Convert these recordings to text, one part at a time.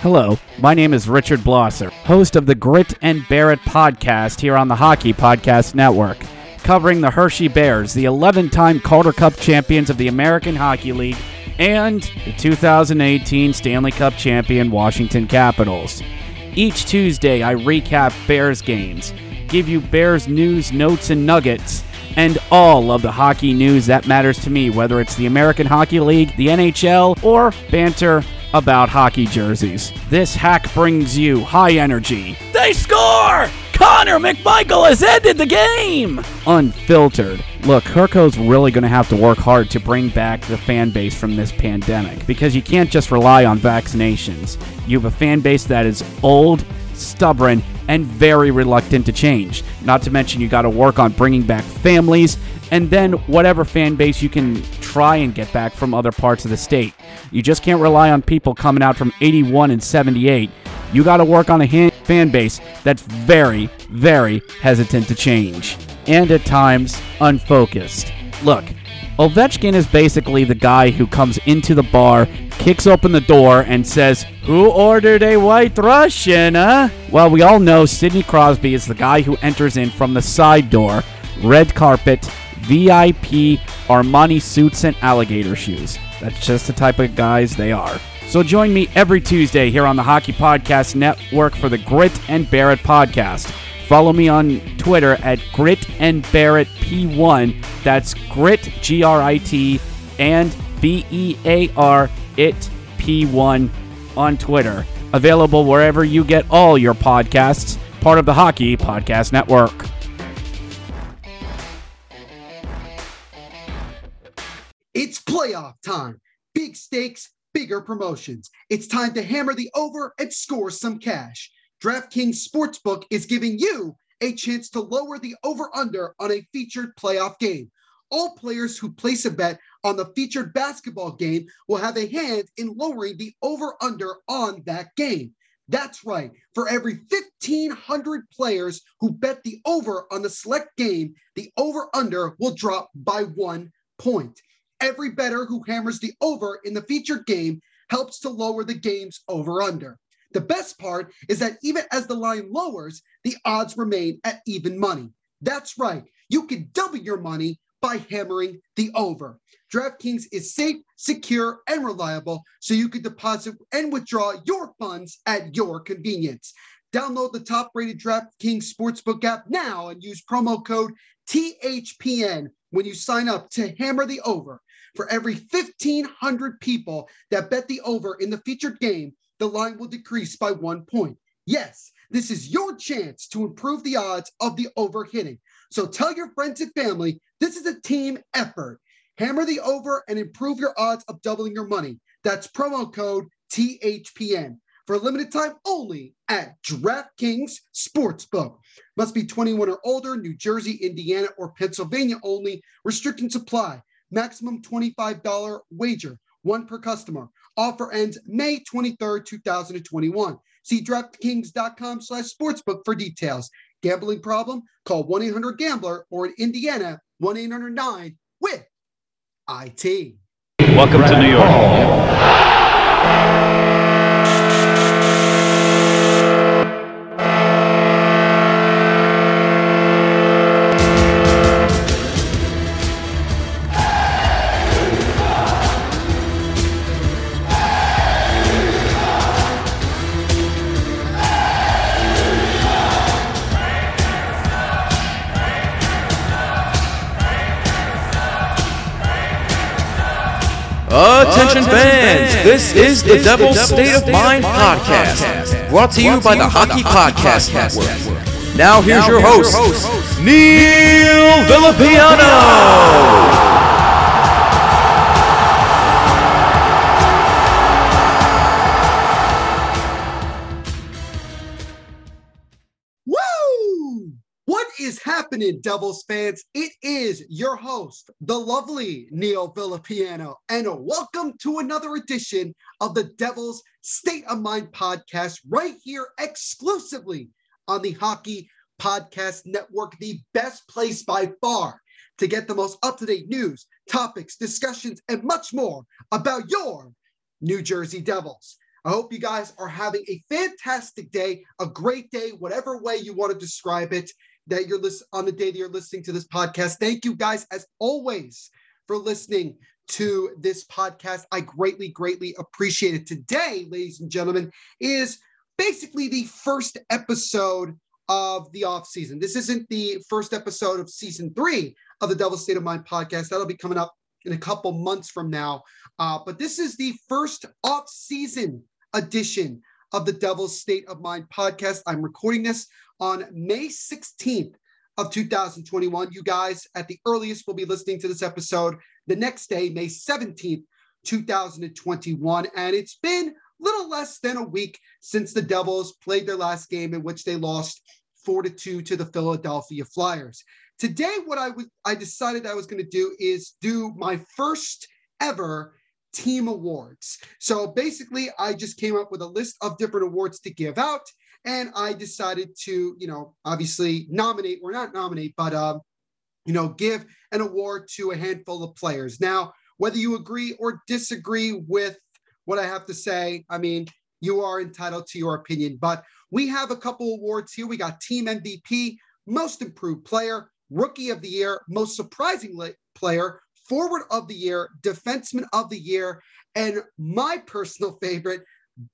Hello, my name is Richard Blosser, host of the Grit and Bear It podcast here on the Hockey Podcast Network, covering the Hershey Bears, the 11 time Calder Cup champions of the American Hockey League, and the 2018 Stanley Cup champion Washington Capitals. Each Tuesday, I recap Bears games, give you Bears news, notes, and nuggets, and all of the hockey news that matters to me, whether it's the American Hockey League, the NHL, or banter about hockey jerseys. This hack brings you high energy. They score! Connor McMichael has ended the game! Unfiltered. Look, Herco's really going to have to work hard to bring back the fan base from this pandemic because you can't just rely on vaccinations. You have a fan base that is old, stubborn, and very reluctant to change. Not to mention, you got to work on bringing back families and then whatever fan base you can try and get back from other parts of the state. You just can't rely on people coming out from 81 and 78. You got to work on a fan base that's very, very hesitant to change and at times unfocused. Look, Ovechkin is basically the guy who comes into the bar, kicks open the door, and says, Who ordered a white Russian, huh? Well, we all know Sidney Crosby is the guy who enters in from the side door, red carpet, VIP, Armani suits, and alligator shoes. That's just the type of guys they are. So join me every Tuesday here on the Hockey Podcast Network for the Grit and Bear It podcast. Follow me on Twitter at Grit and Bear It P1. That's Grit G R I T and B E A R It P1 on Twitter. Available wherever you get all your podcasts. Part of the Hockey Podcast Network. Time. Big stakes, bigger promotions. It's time to hammer the over and score some cash. DraftKings Sportsbook is giving you a chance to lower the over under on a featured playoff game. All players who place a bet on the featured basketball game will have a hand in lowering the over under on that game. That's right. For every 1,500 players who bet the over on the select game, the over under will drop by one point. Every better who hammers the over in the featured game helps to lower the game's over under. The best part is that even as the line lowers, the odds remain at even money. That's right. You can double your money by hammering the over. DraftKings is safe, secure, and reliable, so you can deposit and withdraw your funds at your convenience. Download the top rated DraftKings Sportsbook app now and use promo code THPN when you sign up to hammer the over. For every 1,500 people that bet the over in the featured game, the line will decrease by one point. Yes, this is your chance to improve the odds of the over hitting. So tell your friends and family this is a team effort. Hammer the over and improve your odds of doubling your money. That's promo code THPN for a limited time only at DraftKings Sportsbook. Must be 21 or older, New Jersey, Indiana, or Pennsylvania only. Restriction supply. Maximum $25 wager, one per customer. Offer ends May 23rd, 2021. See DraftKings.com slash sportsbook for details. Gambling problem? Call 1-800-GAMBLER or in Indiana, 1-800-9 with IT. Welcome to New York. Oh. Attention fans, this is the Devil's State of Mind podcast, brought to you by the Hockey Podcast Network. Now here's your host, Neil Villapiano. Happening, Devils fans? It is your host, the lovely Neil Villapiano, and welcome to another edition of the Devils State of Mind podcast, right here exclusively on the Hockey Podcast Network, the best place by far to get the most up to date news, topics, discussions, and much more about your New Jersey Devils. I hope you guys are having a fantastic day, a great day, whatever way you want to describe it, that you're listening on the day that you're listening to this podcast. Thank you guys, as always, for listening to this podcast. I greatly, greatly appreciate it. Today, ladies and gentlemen, is basically the first episode of the off season. This isn't the first episode of season three of the Devil State of Mind podcast. That'll be coming up in a couple months from now. Uh, but this is the first off season edition of the Devil's State of Mind podcast. I'm recording this on May 16th of 2021. You guys, at the earliest, will be listening to this episode the next day, May 17th, 2021. And it's been little less than a week since the Devils played their last game in which they lost four to two to the Philadelphia Flyers. Today, what I was I decided I was going to do is do my first ever team awards. So basically, I just came up with a list of different awards to give out, and I decided to, you know, obviously nominate or not nominate, but um, you know, give an award to a handful of players. Now, whether you agree or disagree with what I have to say, I mean, you are entitled to your opinion. But we have a couple awards here. We got Team MVP, Most Improved Player, Rookie of the Year, Most Surprising Player, forward of the year, defenseman of the year, and my personal favorite,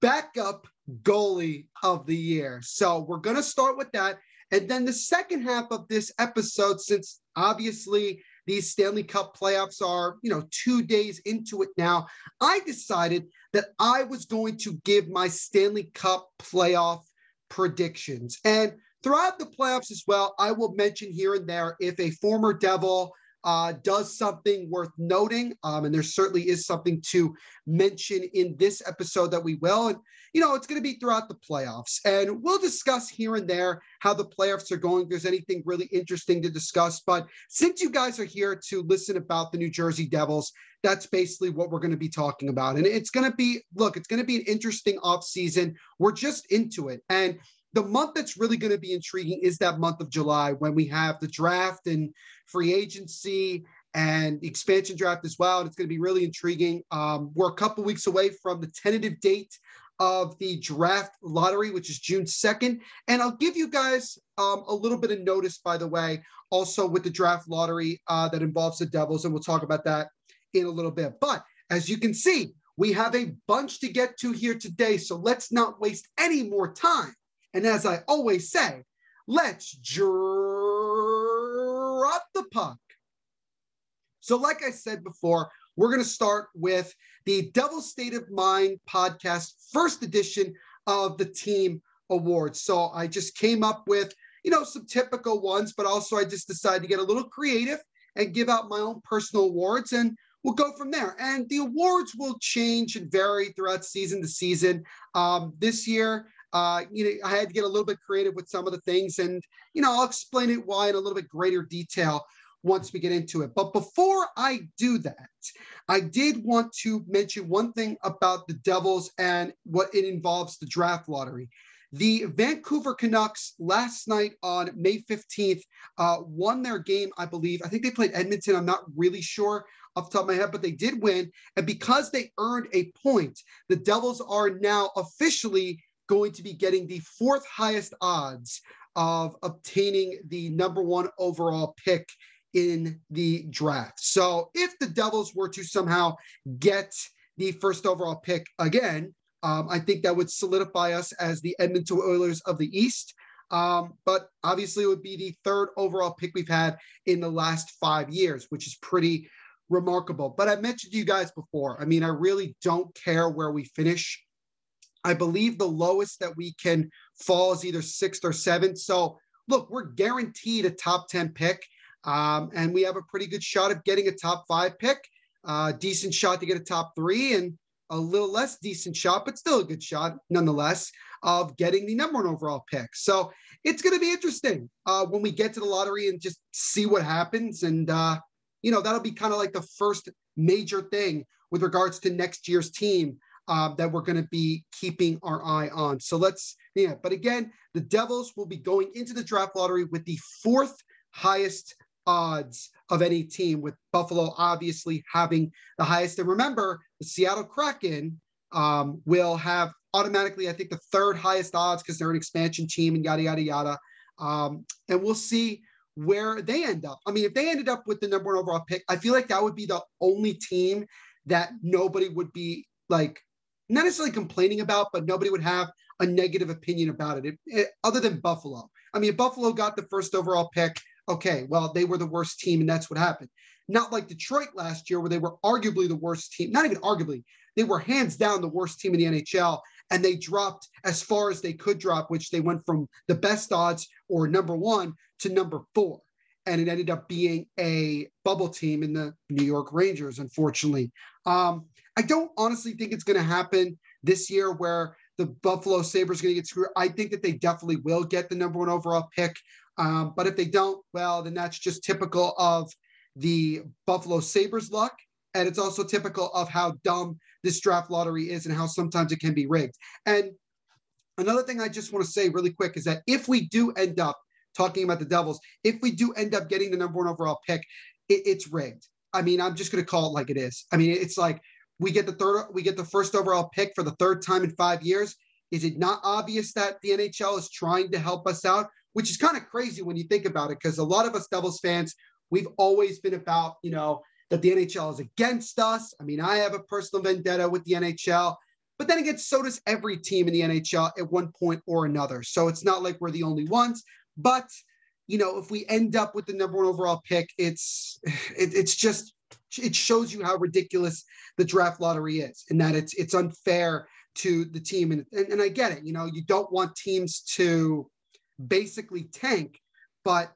backup goalie of the year. So we're going to start with that. And then the second half of this episode, since obviously these Stanley Cup playoffs are, you know, two days into it now, I decided that I was going to give my Stanley Cup playoff predictions. And throughout the playoffs as well, I will mention here and there if a former Devil uh, does something worth noting. Um, and there certainly is something to mention in this episode that we will. And, you know, it's going to be throughout the playoffs. And we'll discuss here and there how the playoffs are going. If there's anything really interesting to discuss. But since you guys are here to listen about the New Jersey Devils, that's basically what we're going to be talking about. And it's going to be, look, it's going to be an interesting off season. We're just into it. And the month that's really going to be intriguing is that month of July when we have the draft and free agency and expansion draft as well. And it's going to be really intriguing. Um, we're a couple weeks away from the tentative date of the draft lottery, which is June 2nd. And I'll give you guys um, a little bit of notice, by the way, also with the draft lottery uh, that involves the Devils. And we'll talk about that in a little bit. But as you can see, we have a bunch to get to here today. So let's not waste any more time. And as I always say, let's drop the puck. So, like I said before, we're going to start with the Devil State of Mind podcast, first edition of the team awards. So, I just came up with, you know, some typical ones, but also I just decided to get a little creative and give out my own personal awards. And we'll go from there. And the awards will change and vary throughout season to season. Um, this year, uh, you know, I had to get a little bit creative with some of the things, and you know, I'll explain it why in a little bit greater detail once we get into it. But before I do that, I did want to mention one thing about the Devils and what it involves the draft lottery. The Vancouver Canucks last night on May 15th uh, won their game, I believe. I think they played Edmonton. I'm not really sure off the top of my head, but they did win. And because they earned a point, the Devils are now officially going to be getting the fourth highest odds of obtaining the number one overall pick in the draft. So if the Devils were to somehow get the first overall pick again, um, I think that would solidify us as the Edmonton Oilers of the East. Um, but obviously, it would be the third overall pick we've had in the last five years, which is pretty remarkable. But I mentioned to you guys before, I mean, I really don't care where we finish. I believe the lowest that we can fall is either sixth or seventh. So, look, we're guaranteed a top 10 pick. Um, and we have a pretty good shot of getting a top five pick, uh, decent shot to get a top three, and a little less decent shot, but still a good shot nonetheless, of getting the number one overall pick. So it's going to be interesting uh, when we get to the lottery and just see what happens. And, uh, you know, that'll be kind of like the first major thing with regards to next year's team uh, that we're going to be keeping our eye on. So let's, yeah. But again, the Devils will be going into the draft lottery with the fourth highest odds of any team, with Buffalo obviously having the highest. And remember, the Seattle Kraken um, will have automatically, I think, the third highest odds because they're an expansion team and yada, yada, yada. Um, and we'll see where they end up. I mean, if they ended up with the number one overall pick, I feel like that would be the only team that nobody would be like, not necessarily complaining about, but nobody would have a negative opinion about it, it, it other than Buffalo. I mean, Buffalo got the first overall pick, okay, well, they were the worst team, and that's what happened. Not like Detroit last year, where they were arguably the worst team, not even arguably, they were hands down the worst team in the NHL, and they dropped as far as they could drop, which they went from the best odds or number one to number four. And it ended up being a bubble team in the New York Rangers, unfortunately. Um, I don't honestly think it's going to happen this year where the Buffalo Sabres are going to get screwed. I think that they definitely will get the number one overall pick. Um, but if they don't, well, then that's just typical of the Buffalo Sabres luck. And it's also typical of how dumb this draft lottery is and how sometimes it can be rigged. And another thing I just want to say really quick is that if we do end up talking about the Devils, if we do end up getting the number one overall pick, it, it's rigged. I mean, I'm just going to call it like it is. I mean, it's like we get the third, we get the first overall pick for the third time in five years. Is it not obvious that the NHL is trying to help us out? which is kind of crazy when you think about it, because a lot of us Devils fans, we've always been about, you know, that the NHL is against us. I mean, I have a personal vendetta with the NHL, but then again, so does every team in the NHL at one point or another. So it's not like we're the only ones. But you know, if we end up with the number one overall pick, it's it, it's just it shows you how ridiculous the draft lottery is, and that it's it's unfair to the team. And, and, and I get it. You know, you don't want teams to basically tank. But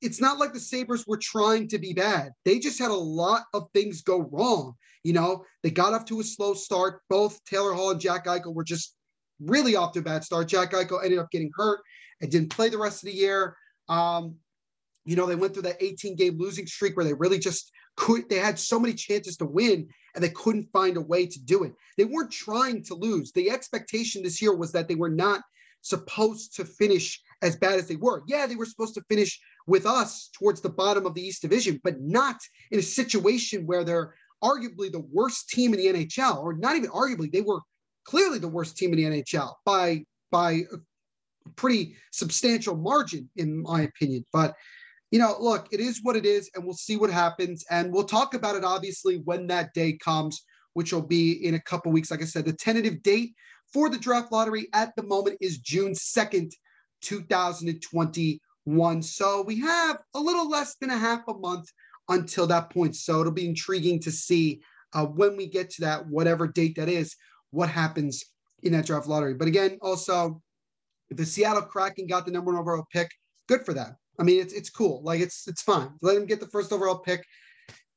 it's not like the Sabres were trying to be bad. They just had a lot of things go wrong. You know, they got off to a slow start. Both Taylor Hall and Jack Eichel were just really off to a bad start. Jack Eichel ended up getting hurt and didn't play the rest of the year. Um, you know, they went through that 18 game losing streak where they really just could, they had so many chances to win and they couldn't find a way to do it. They weren't trying to lose. The expectation this year was that they were not supposed to finish as bad as they were. Yeah, they were supposed to finish with us towards the bottom of the East Division, but not in a situation where they're arguably the worst team in the NHL, or not even arguably, they were clearly the worst team in the NHL by by a pretty substantial margin, in my opinion. But you know, look, it is what it is, and we'll see what happens, and we'll talk about it obviously when that day comes, which will be in a couple weeks. Like I said, the tentative date for the draft lottery at the moment is June 2nd, 2021. So we have a little less than a half a month until that point. So it'll be intriguing to see uh, when we get to that, whatever date that is, what happens in that draft lottery. But again, also, if the Seattle Kraken got the number one overall pick, good for them. I mean, it's it's cool. Like it's it's fine. Let them get the first overall pick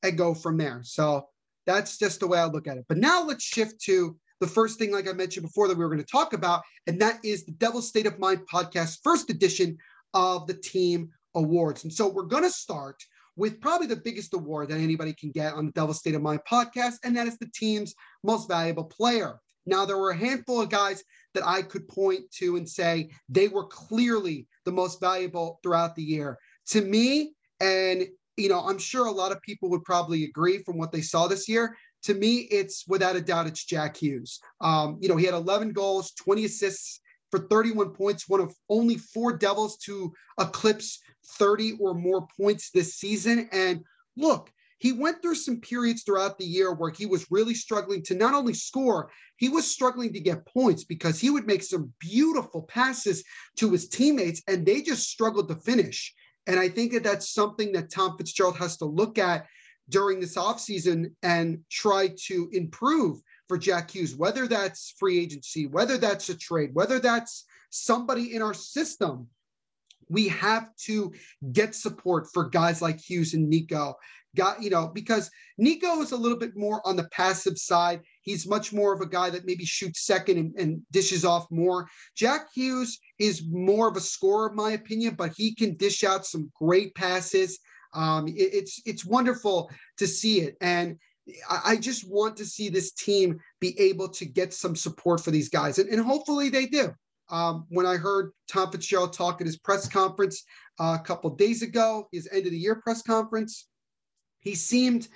and go from there. So that's just the way I look at it. But now let's shift to the first thing, like I mentioned before, that we were going to talk about, and that is the Devil's State of Mind podcast, first edition of the team awards. And so we're going to start with probably the biggest award that anybody can get on the Devil's State of Mind podcast, and that is the team's most valuable player. Now, there were a handful of guys that I could point to and say they were clearly the most valuable throughout the year. To me, and you know, I'm sure a lot of people would probably agree from what they saw this year to me, it's without a doubt, it's Jack Hughes. Um, you know, he had 11 goals, 20 assists for 31 points, one of only four Devils to eclipse 30 or more points this season. And look, he went through some periods throughout the year where he was really struggling to not only score, he was struggling to get points because he would make some beautiful passes to his teammates and they just struggled to finish. And I think that that's something that Tom Fitzgerald has to look at during this offseason and try to improve for Jack Hughes, whether that's free agency, whether that's a trade, whether that's somebody in our system. We have to get support for guys like Hughes and Nico got, you know, because Nico is a little bit more on the passive side. He's much more of a guy that maybe shoots second and, and dishes off more. Jack Hughes is more of a scorer, in my opinion, but he can dish out some great passes. Um, it, it's it's wonderful to see it, and I, just want to see this team be able to get some support for these guys, and, and hopefully they do. Um, when I heard Tom Fitzgerald talk at his press conference uh, a couple days ago, his end of the year press conference, he seemed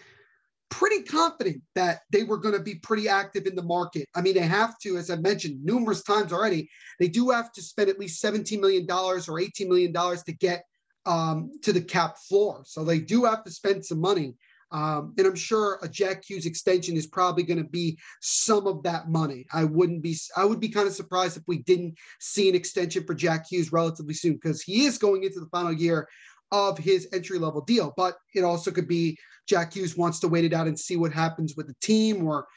pretty confident that they were going to be pretty active in the market. I mean, they have to, as I mentioned numerous times already, they do have to spend at least $17 million or $18 million to get um, to the cap floor. So they do have to spend some money. Um, and I'm sure a Jack Hughes extension is probably going to be some of that money. I wouldn't be, I would be kind of surprised if we didn't see an extension for Jack Hughes relatively soon because he is going into the final year of his entry level deal. But it also could be Jack Hughes wants to wait it out and see what happens with the team, or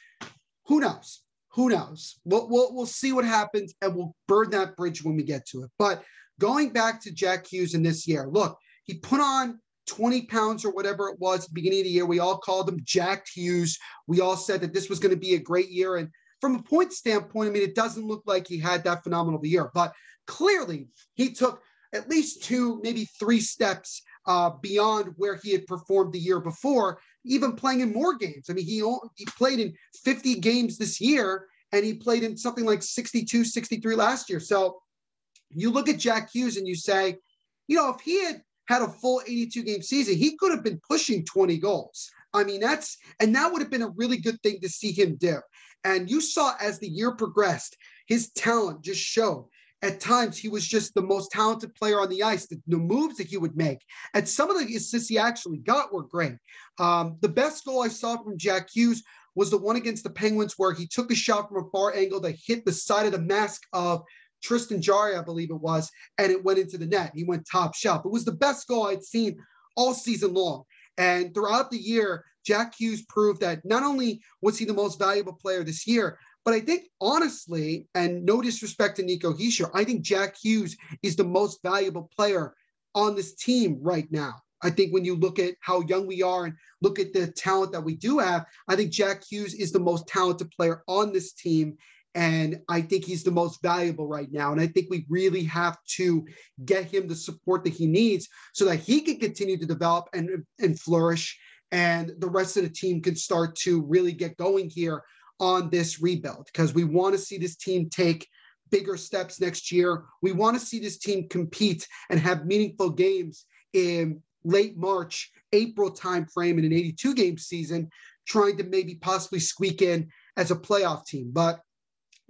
who knows? Who knows? We'll, we'll, we'll see what happens and we'll burn that bridge when we get to it. But going back to Jack Hughes in this year, look, he put on 20 pounds or whatever it was at the beginning of the year. We all called him Jack Hughes. We all said that this was going to be a great year. And from a point standpoint, I mean, it doesn't look like he had that phenomenal year, but clearly he took at least two, maybe three steps uh, beyond where he had performed the year before, even playing in more games. I mean, he, he played in 50 games this year and he played in something like 62, 63 last year. So you look at Jack Hughes and you say, you know, if he had had a full 82 game season, he could have been pushing 20 goals. I mean, that's, and that would have been a really good thing to see him do. And you saw as the year progressed, his talent just showed at times he was just the most talented player on the ice. The, the, moves that he would make, and some of the assists he actually got were great. Um, the best goal I saw from Jack Hughes was the one against the Penguins, where he took a shot from a far angle that hit the side of the mask of Tristan Jarry, I believe it was, and it went into the net. He went top shelf. It was the best goal I'd seen all season long. And throughout the year, Jack Hughes proved that not only was he the most valuable player this year, but I think honestly, and no disrespect to Nico Hischier, I think Jack Hughes is the most valuable player on this team right now. I think when you look at how young we are and look at the talent that we do have, I think Jack Hughes is the most talented player on this team. And I think he's the most valuable right now. And I think we really have to get him the support that he needs so that he can continue to develop and, and flourish. And the rest of the team can start to really get going here on this rebuild because we want to see this team take bigger steps next year. We want to see this team compete and have meaningful games in late March, April timeframe in an 82 game season, trying to maybe possibly squeak in as a playoff team. But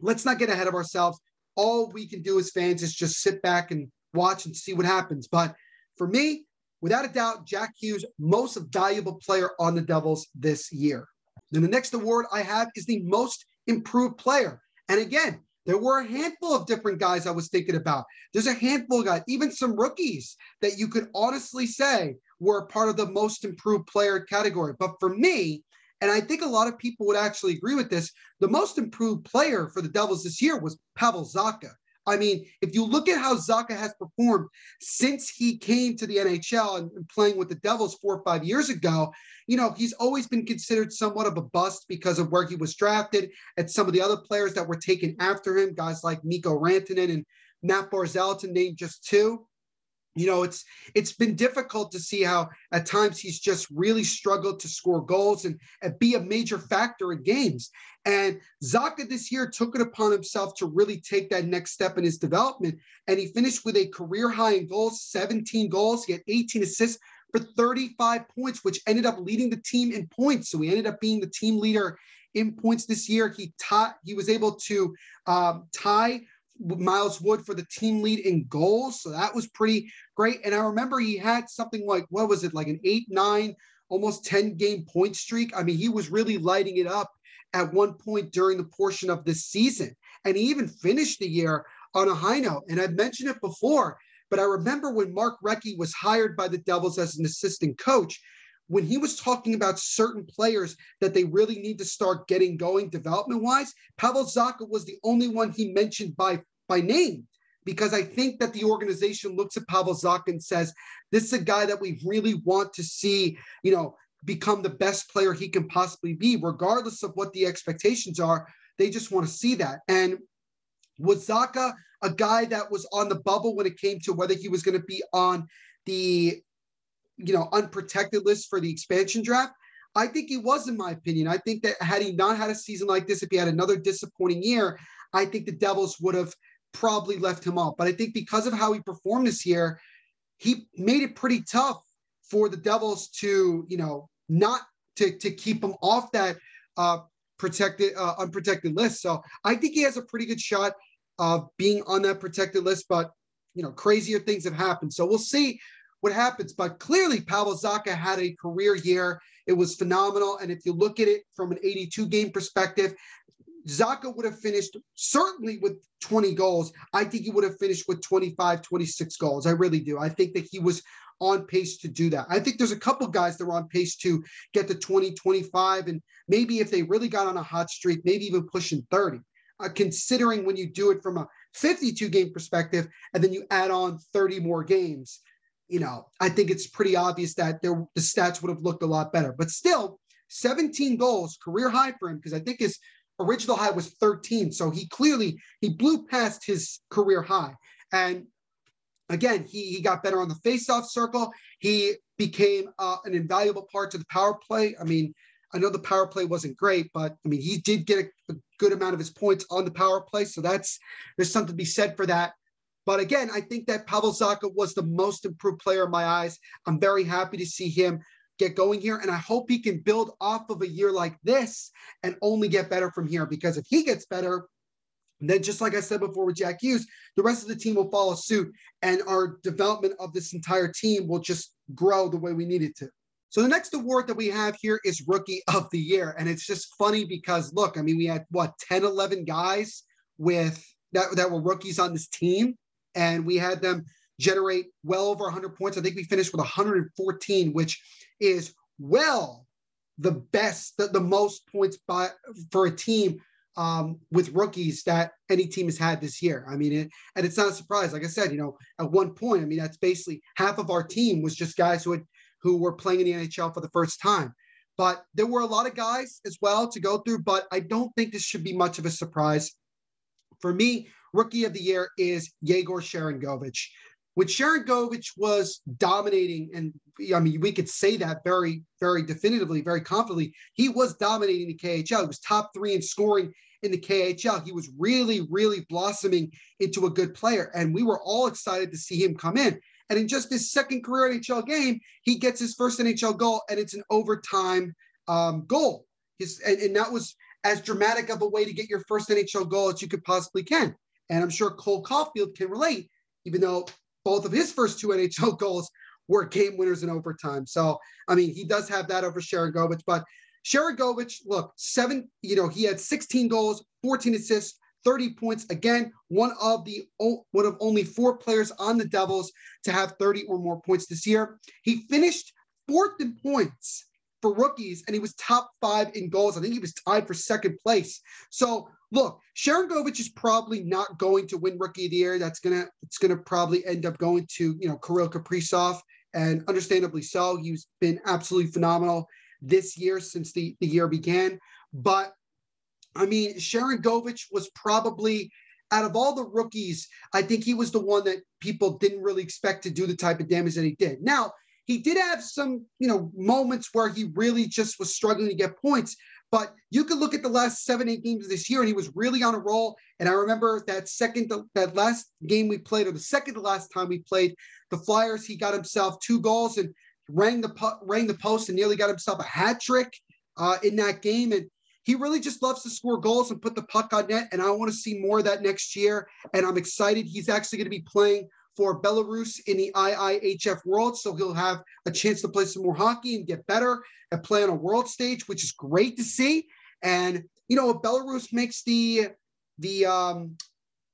let's not get ahead of ourselves. All we can do as fans is just sit back and watch and see what happens. But for me, without a doubt, Jack Hughes, most valuable player on the Devils this year. Then the next award I have is the most improved player. And again, there were a handful of different guys I was thinking about. There's a handful of guys, even some rookies that you could honestly say were part of the most improved player category. But for me, and I think a lot of people would actually agree with this, the most improved player for the Devils this year was Pavel Zacha. I mean, if you look at how Zacha has performed since he came to the NHL and, playing with the Devils four or five years ago, you know, he's always been considered somewhat of a bust because of where he was drafted and some of the other players that were taken after him, guys like Mikko Rantanen and Mat Barzal to name just two you know it's it's been difficult to see how at times he's just really struggled to score goals and, and be a major factor in games. And Zacha this year took it upon himself to really take that next step in his development. And he finished with a career high in goals 17 goals. He had 18 assists for 35 points which ended up leading the team in points. So he ended up being the team leader in points this year. He taught he was able to um, tie Miles Wood for the team lead in goals. So that was pretty great. And I remember he had something like, what was it, like an eight, nine, almost 10 game point streak. I mean, he was really lighting it up at one point during the portion of this season. And he even finished the year on a high note. And I've mentioned it before, but I remember when Mark Recchi was hired by the Devils as an assistant coach, when he was talking about certain players that they really need to start getting going development wise, Pavel Zacha was the only one he mentioned by by name because I think that the organization looks at Pavel Zacha and says, this is a guy that we really want to see, you know, become the best player he can possibly be, regardless of what the expectations are. They just want to see that. And was Zacha a guy that was on the bubble when it came to whether he was going to be on the you know unprotected list for the expansion draft? I think he was, in my opinion. I think that had he not had a season like this, if he had another disappointing year, I think the Devils would have probably left him off. But I think because of how he performed this year, he made it pretty tough for the Devils to, you know, not to, to keep him off that uh, protected, uh, unprotected list. So I think he has a pretty good shot of being on that protected list, but, you know, crazier things have happened. So we'll see what happens. But clearly, Pavel Zacha had a career year. It was phenomenal. And if you look at it from an 82 game perspective, Zacha would have finished certainly with 20 goals. I think he would have finished with 25, 26 goals. I really do. I think that he was on pace to do that. I think there's a couple guys that were on pace to get to 20, 25, and maybe if they really got on a hot streak, maybe even pushing 30. Uh, considering when you do it from a 52 game perspective and then you add on 30 more games, you know, I think it's pretty obvious that there, the stats would have looked a lot better. But still, 17 goals, career high for him, because I think his original high was 13. So he clearly he blew past his career high. And again, he, he got better on the faceoff circle. He became uh, an invaluable part to the power play. I mean, I know the power play wasn't great, but I mean, he did get a, a good amount of his points on the power play. So that's there's something to be said for that. But again, I think that Pavel Zacha was the most improved player in my eyes. I'm very happy to see him get going here. And I hope he can build off of a year like this and only get better from here. Because if he gets better, then just like I said before with Jack Hughes, the rest of the team will follow suit and our development of this entire team will just grow the way we need it to. So the next award that we have here is Rookie of the Year. And it's just funny because look, I mean, we had what 10, 11 guys with that, that were rookies on this team, and we had them generate well over 100 points. I think we finished with 114, which is well the best, the, the most points by for a team um, with rookies that any team has had this year. I mean, it, and it's not a surprise. Like I said, you know, at one point, I mean, that's basically half of our team was just guys who had who were playing in the NHL for the first time. But there were a lot of guys as well to go through. But I don't think this should be much of a surprise. For me, rookie of the year is Yegor Sharangovich when Sharangovich was dominating, and I mean, we could say that very, very definitively, very confidently, he was dominating the KHL. He was top three in scoring in the KHL. He was really, really blossoming into a good player. And we were all excited to see him come in. And in just his second career NHL game, he gets his first NHL goal, and it's an overtime um, goal. His, and, and that was as dramatic of a way to get your first NHL goal as you could possibly can. And I'm sure Cole Caufield can relate, even though both of his first two NHL goals were game winners in overtime. So, I mean, he does have that over Sharangovich, but Sharangovich, look, seven, you know, he had 16 goals, 14 assists, 30 points. Again, one of the one of only four players on the Devils to have 30 or more points this year. He finished fourth in points for rookies, and he was top five in goals. I think he was tied for second place. So look, Sharangovich is probably not going to win Rookie of the Year. That's gonna it's gonna probably end up going to you know Kirill Kaprizov, and understandably so. He's been absolutely phenomenal this year since the, the year began. But I mean, Sharangovich was probably out of all the rookies, I think he was the one that people didn't really expect to do the type of damage that he did. Now, he did have some, you know, moments where he really just was struggling to get points. But you could look at the last seven, eight games this year, and he was really on a roll. And I remember that second, that last game we played, or the second to last time we played the Flyers, he got himself two goals and rang the rang the post and nearly got himself a hat trick uh, in that game. And he really just loves to score goals and put the puck on net. And I want to see more of that next year. And I'm excited. He's actually going to be playing for Belarus in the IIHF World. So he'll have a chance to play some more hockey and get better and play on a world stage, which is great to see. And you know, if Belarus makes the the um,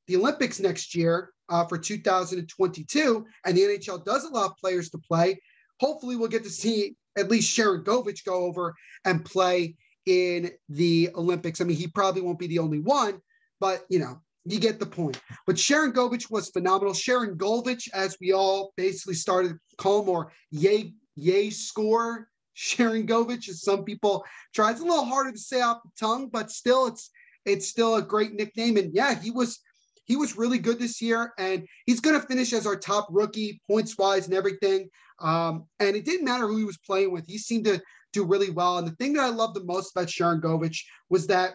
the Olympics next year uh, for 2022, and the NHL does allow players to play, hopefully we'll get to see at least Sharangovich go over and play in the Olympics. I mean, he probably won't be the only one, but you know, you get the point. But Sharangovich was phenomenal. Sharangovich, as we all basically started to call him, or Yay Yay score Sharangovich, as some people try. It's a little harder to say off the tongue, but still, it's it's still a great nickname. And yeah, he was he was really good this year, and he's going to finish as our top rookie points wise and everything. Um, and it didn't matter who he was playing with; he seemed to do really well. And the thing that I loved the most about Sharangovich was that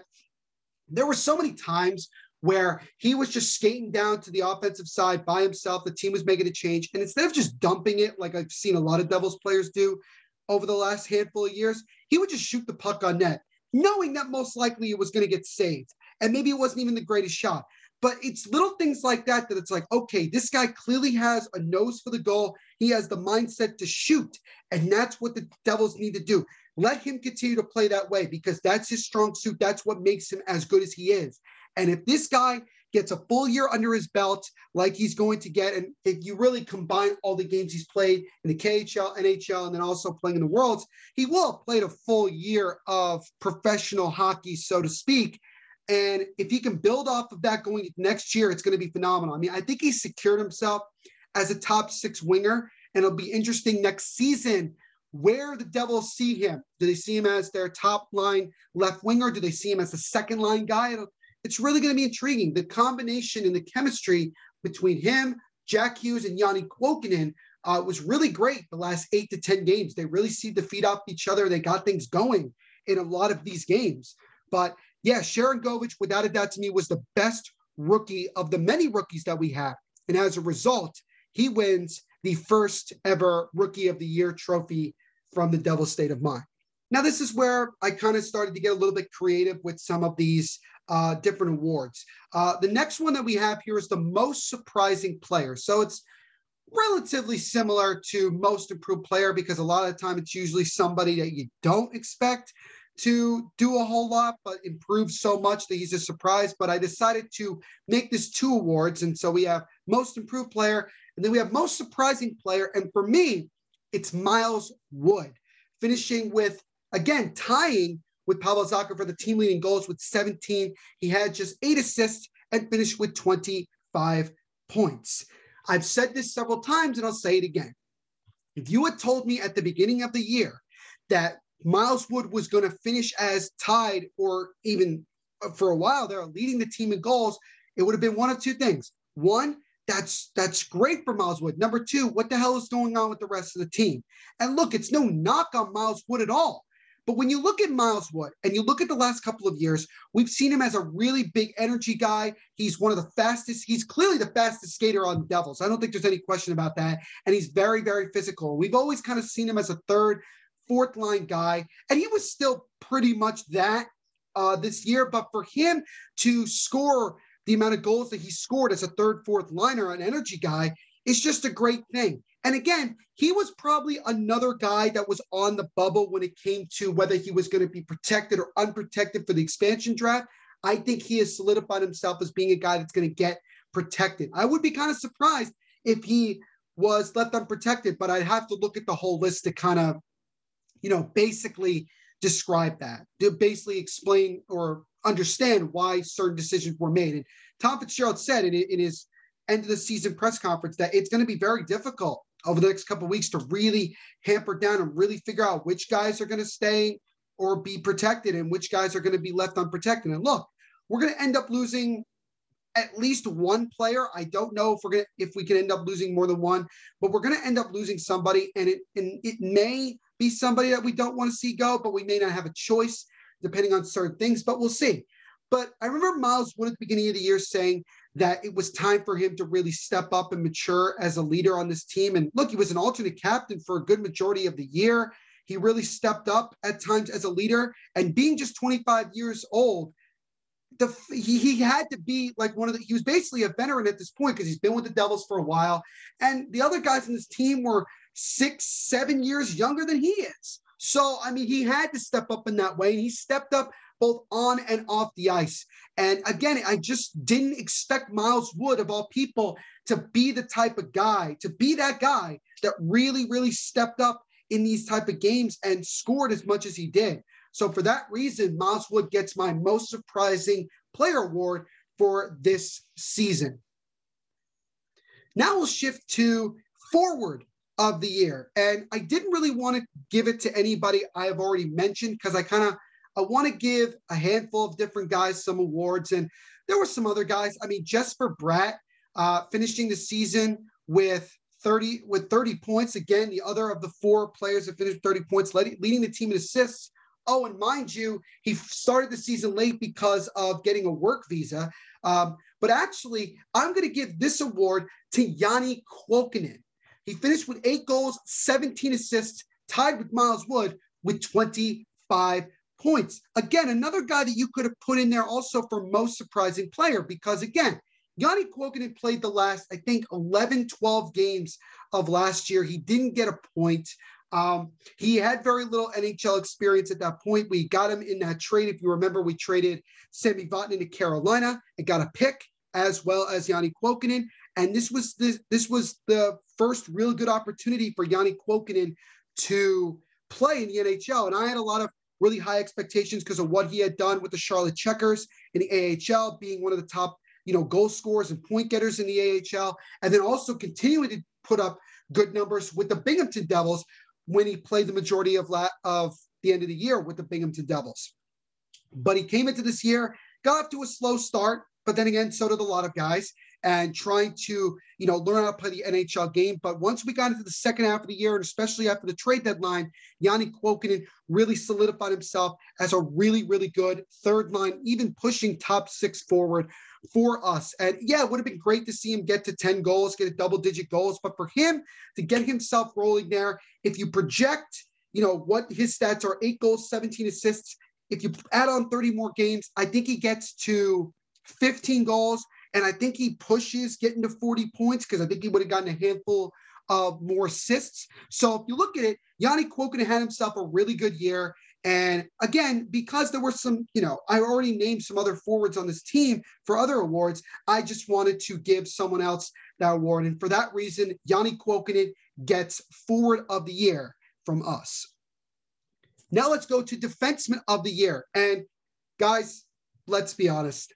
there were so many times where he was just skating down to the offensive side by himself. The team was making a change. And instead of just dumping it, like I've seen a lot of Devils players do over the last handful of years, he would just shoot the puck on net, knowing that most likely it was going to get saved. And maybe it wasn't even the greatest shot. But it's little things like that that it's like, okay, this guy clearly has a nose for the goal. He has the mindset to shoot. And that's what the Devils need to do. Let him continue to play that way because that's his strong suit. That's what makes him as good as he is. And if this guy gets a full year under his belt, like he's going to get, and if you really combine all the games he's played in the KHL, NHL, and then also playing in the Worlds, he will have played a full year of professional hockey, so to speak. And if he can build off of that going next year, it's going to be phenomenal. I mean, I think he's secured himself as a top six winger, and it'll be interesting next season where the Devils see him. Do they see him as their top line left winger? Do they see him as a second line guy? It'll, it's really going to be intriguing. The combination and the chemistry between him, Jack Hughes, and Janne Kuokkanen uh, was really great the last eight to 10 games. They really seemed to feed off each other. They got things going in a lot of these games. But yeah, Sharangovich, without a doubt, to me, was the best rookie of the many rookies that we have. And as a result, he wins the first ever Rookie of the Year trophy from the Devil State of Mind. Now, this is where I kind of started to get a little bit creative with some of these uh, different awards. Uh, the next one that we have here is the most surprising player. So it's relatively similar to most improved player because a lot of the time it's usually somebody that you don't expect to do a whole lot, but improve so much that he's a surprise. But I decided to make this two awards. And so we have most improved player, and then we have most surprising player. And for me, it's Miles Wood, finishing with, again, tying with Pavel Zacha for the team leading goals with 17. He had just eight assists and finished with 25 points. I've said this several times and I'll say it again. If you had told me at the beginning of the year that Miles Wood was going to finish as tied or even uh, for a while there leading the team in goals, it would have been one of two things. One, that's that's great for Miles Wood. Number two, what the hell is going on with the rest of the team? And look, it's no knock on Miles Wood at all. But when you look at Miles Wood and you look at the last couple of years, we've seen him as a really big energy guy. He's one of the fastest, he's clearly the fastest skater on Devils. I don't think there's any question about that. And he's very, very physical. We've always kind of seen him as a third, fourth line guy. And he was still pretty much that uh, this year. But for him to score the amount of goals that he scored as a third, fourth liner, an energy guy, is just a great thing. And again, he was probably another guy that was on the bubble when it came to whether he was going to be protected or unprotected for the expansion draft. I think he has solidified himself as being a guy that's going to get protected. I would be kind of surprised if he was left unprotected, but I'd have to look at the whole list to kind of, you know, basically describe that, to basically explain or understand why certain decisions were made. And Tom Fitzgerald said in, in his end of the season press conference that it's going to be very difficult over the next couple weeks to really hamper down and really figure out which guys are going to stay or be protected and which guys are going to be left unprotected. And look, we're going to end up losing at least one player. I don't know if we're going to, if we can end up losing more than one, but we're going to end up losing somebody and it and it may be somebody that we don't want to see go, but we may not have a choice depending on certain things, but we'll see. But I remember Miles Wood at the beginning of the year saying that it was time for him to really step up and mature as a leader on this team. And look, he was an alternate captain for a good majority of the year. He really stepped up at times as a leader. And being just 25 years old, the, he, he had to be like one of the, he was basically a veteran at this point because he's been with the Devils for a while. And the other guys in this team were six, seven years younger than he is. So, I mean, he had to step up in that way. And he stepped up both on and off the ice. And again, I just didn't expect Miles Wood, of all people, to be the type of guy, to be that guy that really, really stepped up in these type of games and scored as much as he did. So for that reason, Miles Wood gets my most surprising player award for this season. Now we'll shift to forward of the year. And I didn't really want to give it to anybody I have already mentioned because I kind of I want to give a handful of different guys some awards. And there were some other guys. I mean, Jesper Bratt uh, finishing the season with 30 with 30 points. Again, the other of the four players that finished 30 points, leading the team in assists. Oh, and mind you, he started the season late because of getting a work visa. Um, but actually, I'm going to give this award to Janne Kuokkanen. He finished with eight goals, 17 assists, tied with Miles Wood with 25 points. Again, another guy that you could have put in there also for most surprising player because, again, Janne Kuokkanen played the last, I think, 11, 12 games of last year. He didn't get a point. Um, he had very little NHL experience at that point. We got him in that trade. If you remember, we traded Sami Vatanen to Carolina and got a pick as well as Janne Kuokkanen. And this was the, this was the first real good opportunity for Janne Kuokkanen to play in the NHL. And I had a lot of really high expectations because of what he had done with the Charlotte Checkers in the AHL, being one of the top, you know, goal scorers and point getters in the AHL, and then also continuing to put up good numbers with the Binghamton Devils when he played the majority of la- of the end of the year with the Binghamton Devils. But he came into this year, got off to a slow start, but then again, so did a lot of guys and trying to, you know, learn how to play the NHL game. But once we got into the second half of the year, and especially after the trade deadline, Janne Kuokkanen really solidified himself as a really, really good third line, even pushing top six forward for us. And yeah, it would have been great to see him get to 10 goals, get a double digit goals. But for him to get himself rolling there, if you project, you know, what his stats are eight goals, 17 assists. If you add on 30 more games, I think he gets to 15 goals and I think he pushes getting to 40 points because I think he would have gotten a handful of more assists. So if you look at it, Janne Kuokkanen had himself a really good year. And again, because there were some, you know, I already named some other forwards on this team for other awards, I just wanted to give someone else that award. And for that reason, Janne Kuokkanen gets forward of the year from us. Now let's go to defenseman of the year. And guys, let's be honest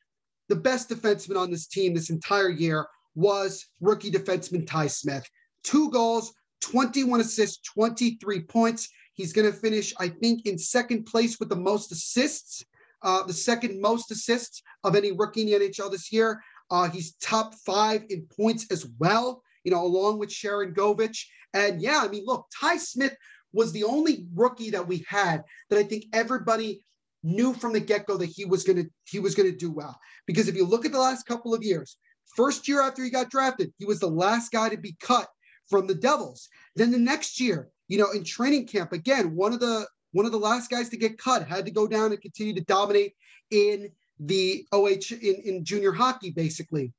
the best defenseman on this team this entire year was rookie defenseman Ty Smith. Two goals, 21 assists, 23 points. He's going to finish, I think, in second place with the most assists, uh, the second most assists of any rookie in the NHL this year. Uh, he's top five in points as well, you know, along with Sharangovich. And yeah, I mean, look, Ty Smith was the only rookie that we had that I think everybody knew from the get-go that he was going to he was going to do well. Because if you look at the last couple of years first year after he got drafted he was the last guy to be cut from the devils. Then the next year you know in training camp again one of the one of the last guys to get cut had to go down and continue to dominate in the oh in, in junior hockey basically.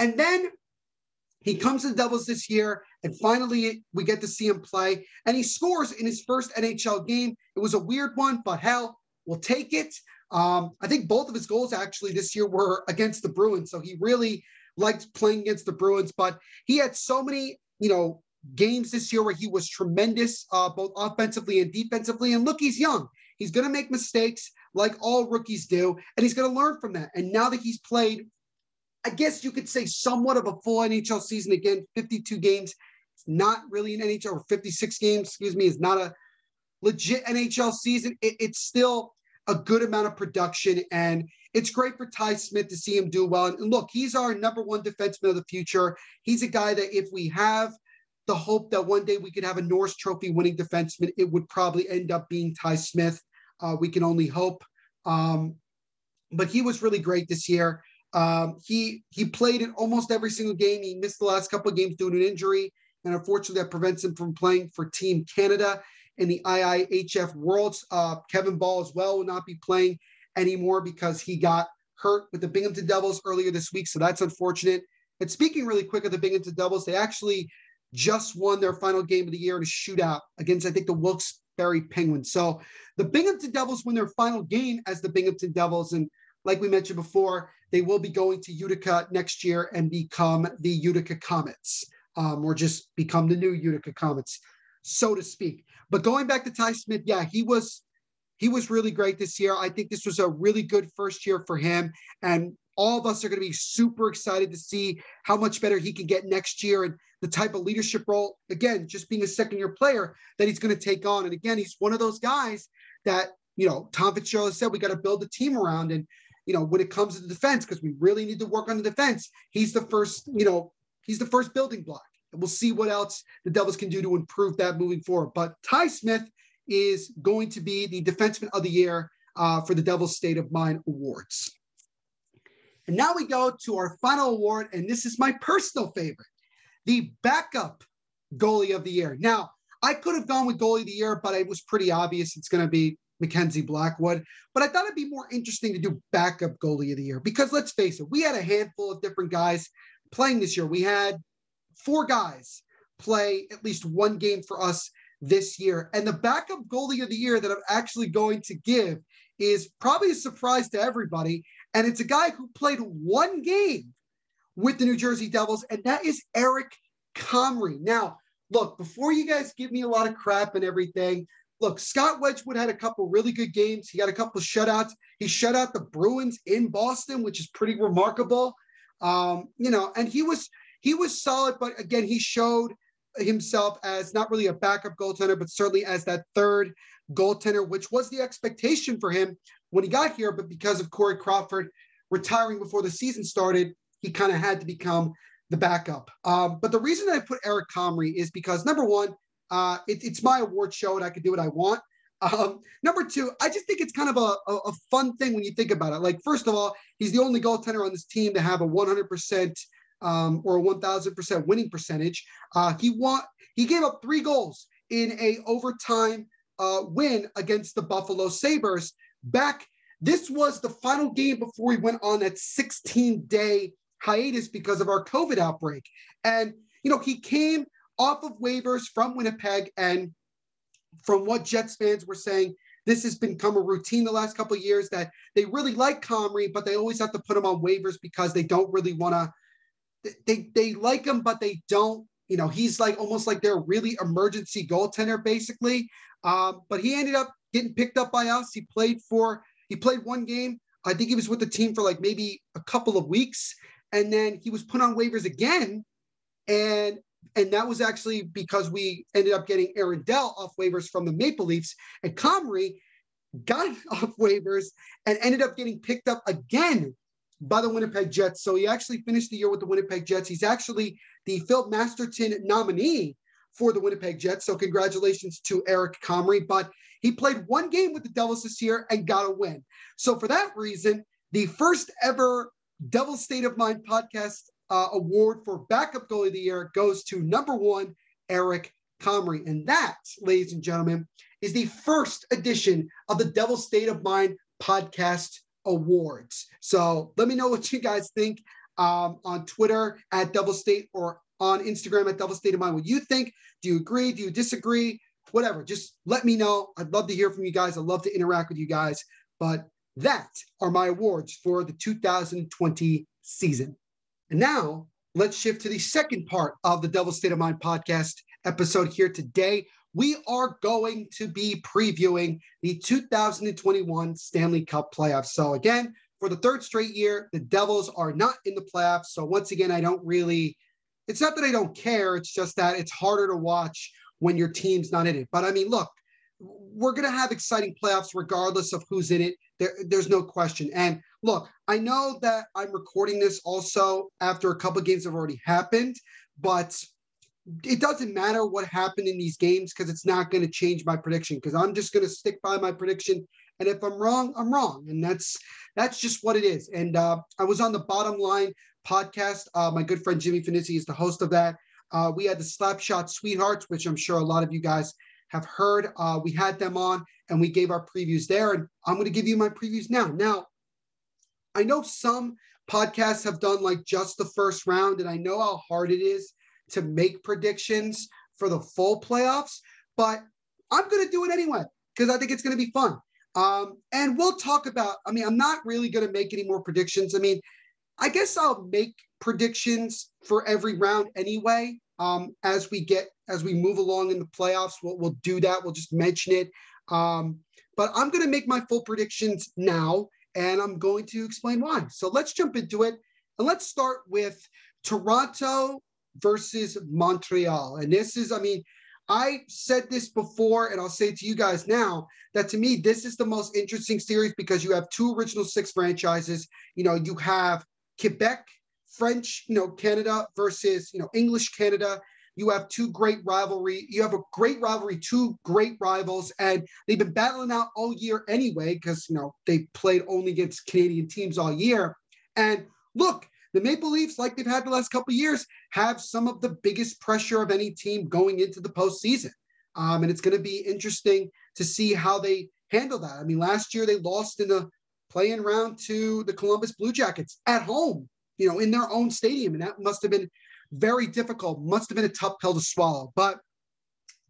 And then he comes to the devils this year and finally we get to see him play and he scores in his first nhl game. It was a weird one but hell will take it. Um, I think both of his goals actually this year were against the Bruins. So he really liked playing against the Bruins, but he had so many, you know, games this year where he was tremendous, uh, both offensively and defensively. And look, he's young. He's going to make mistakes like all rookies do, and he's going to learn from that. And now that he's played, I guess you could say somewhat of a full NHL season again, 52 games. It's not really an NHL or 56 games, excuse me, is not a legit NHL season. It, it's still a good amount of production. And it's great for Ty Smith to see him do well. And look, he's our number one defenseman of the future. He's a guy that if we have the hope that one day we could have a Norris Trophy winning defenseman, it would probably end up being Ty Smith. Uh, we can only hope. Um, but he was really great this year. Um, he he played in almost every single game. He missed the last couple of games due to an injury, and unfortunately, that prevents him from playing for Team Canada in the IIHF Worlds. Uh, Kevin Bahl as well will not be playing anymore because he got hurt with the Binghamton Devils earlier this week. So that's unfortunate. And speaking really quick of the Binghamton Devils, they actually just won their final game of the year in a shootout against, I think, the Wilkes-Barre Penguins. So the Binghamton Devils win their final game as the Binghamton Devils. And like we mentioned before, they will be going to Utica next year and become the Utica Comets, um, or just become the new Utica Comets so to speak. But going back to Ty Smith, yeah, he was he was really great this year. I think this was a really good first year for him. And all of us are going to be super excited to see how much better he can get next year and the type of leadership role, again, just being a second year player that he's going to take on. And again, he's one of those guys that, you know, Tom Fitzgerald said we got to build a team around. And, you know, when it comes to the defense, because we really need to work on the defense, he's the first, you know, he's the first building block. And we'll see what else the Devils can do to improve that moving forward. But Ty Smith is going to be the defenseman of the year uh, for the Devils State of Mind Awards. And now we go to our final award, and this is my personal favorite the backup goalie of the year. Now, I could have gone with goalie of the year, but it was pretty obvious it's going to be Mackenzie Blackwood. But I thought it'd be more interesting to do backup goalie of the year because let's face it, we had a handful of different guys playing this year. We had four guys play at least one game for us this year. And the backup goalie of the year that I'm actually going to give is probably a surprise to everybody. And it's a guy who played one game with the New Jersey Devils, and that is Eric Comrie. Now, look, before you guys give me a lot of crap and everything, look, Scott Wedgewood had a couple really good games. He got a couple shutouts. He shut out the Bruins in Boston, which is pretty remarkable. Um, you know, and he was he was solid, but again, he showed himself as not really a backup goaltender, but certainly as that third goaltender, which was the expectation for him when he got here. But because of Corey Crawford retiring before the season started, he kind of had to become the backup. Um, but the reason that I put Eric Comrie is because number one, uh, it, it's my award show and I can do what I want. Um, number two, I just think it's kind of a, a, a, fun thing when you think about it. Like, first of all, he's the only goaltender on this team to have a 100% um, or a 1,000% winning percentage. Uh, he won. He gave up three goals in a overtime uh, win against the Buffalo Sabres back. This was the final game before we went on that 16 day hiatus because of our COVID outbreak. And, you know, he came off of waivers from Winnipeg. And from what Jets fans were saying, this has become a routine the last couple of years that they really like Comrie, but they always have to put him on waivers because they don't really want to. They they like him, but they don't. You know, he's like almost like their really emergency goaltender, basically. Um, but he ended up getting picked up by us. He played for he played one game. I think he was with the team for like maybe a couple of weeks, and then he was put on waivers again, and and that was actually because we ended up getting Aaron Dell off waivers from the Maple Leafs, and Comrie got off waivers and ended up getting picked up again by the Winnipeg Jets. So he actually finished the year with the Winnipeg Jets. He's actually the Phil Masterton nominee for the Winnipeg Jets. So congratulations to Eric Comrie. But he played one game with the Devils this year and got a win. So for that reason, the first ever Devil State of Mind podcast uh, award for backup goalie of the year goes to number one, Eric Comrie. And that, ladies and gentlemen, is the first edition of the Devil State of Mind podcast awards. So let me know what you guys think um, on Twitter at Devil State or on Instagram at Devil State of Mind. What you think? Do you agree? Do you disagree? Whatever. Just let me know. I'd love to hear from you guys. I'd love to interact with you guys. But that are my awards for the 2020 season. And now let's shift to the second part of the Devil State of Mind podcast episode here today. We are going to be previewing the 2021 Stanley Cup playoffs. So, again, for the third straight year, the Devils are not in the playoffs. So, once again, I don't really, it's not that I don't care. It's just that it's harder to watch when your team's not in it. But I mean, look, we're going to have exciting playoffs regardless of who's in it. There, there's no question. And look, I know that I'm recording this also after a couple games have already happened, but it doesn't matter what happened in these games because it's not going to change my prediction because I'm just going to stick by my prediction. And if I'm wrong, I'm wrong, and that's that's just what it is. And uh, I was on the Bottom Line podcast. Uh, my good friend Jimmy Finizzi is the host of that. Uh, we had the Slapshot Sweethearts, which I'm sure a lot of you guys have heard. Uh, we had them on and we gave our previews there. And I'm going to give you my previews now. Now, I know some podcasts have done like just the first round, and I know how hard it is to make predictions for the full playoffs, but I'm going to do it anyway because I think it's going to be fun. Um, and we'll talk about, I mean, I'm not really going to make any more predictions. I mean, I guess I'll make predictions for every round anyway. Um, as we get as we move along in the playoffs, we'll, we'll do that. We'll just mention it. Um, but I'm going to make my full predictions now, and I'm going to explain why. So let's jump into it. And let's start with Toronto versus Montreal. And this is, I mean, I said this before, and I'll say to you guys now that to me, this is the most interesting series because you have two original six franchises. You know, you have Quebec, French, you know, Canada versus, you know, English Canada. You have two great rivalry. You have a great rivalry, two great rivals, and they've been battling out all year anyway because, you know, they played only against Canadian teams all year. And look, the Maple Leafs, like they've had the last couple years, have some of the biggest pressure of any team going into the postseason. Um, and it's going to be interesting to see how they handle that. I mean, last year they lost in the playing round to the Columbus Blue Jackets at home, you know, in their own stadium. And that must have been very difficult, must have been a tough pill to swallow. But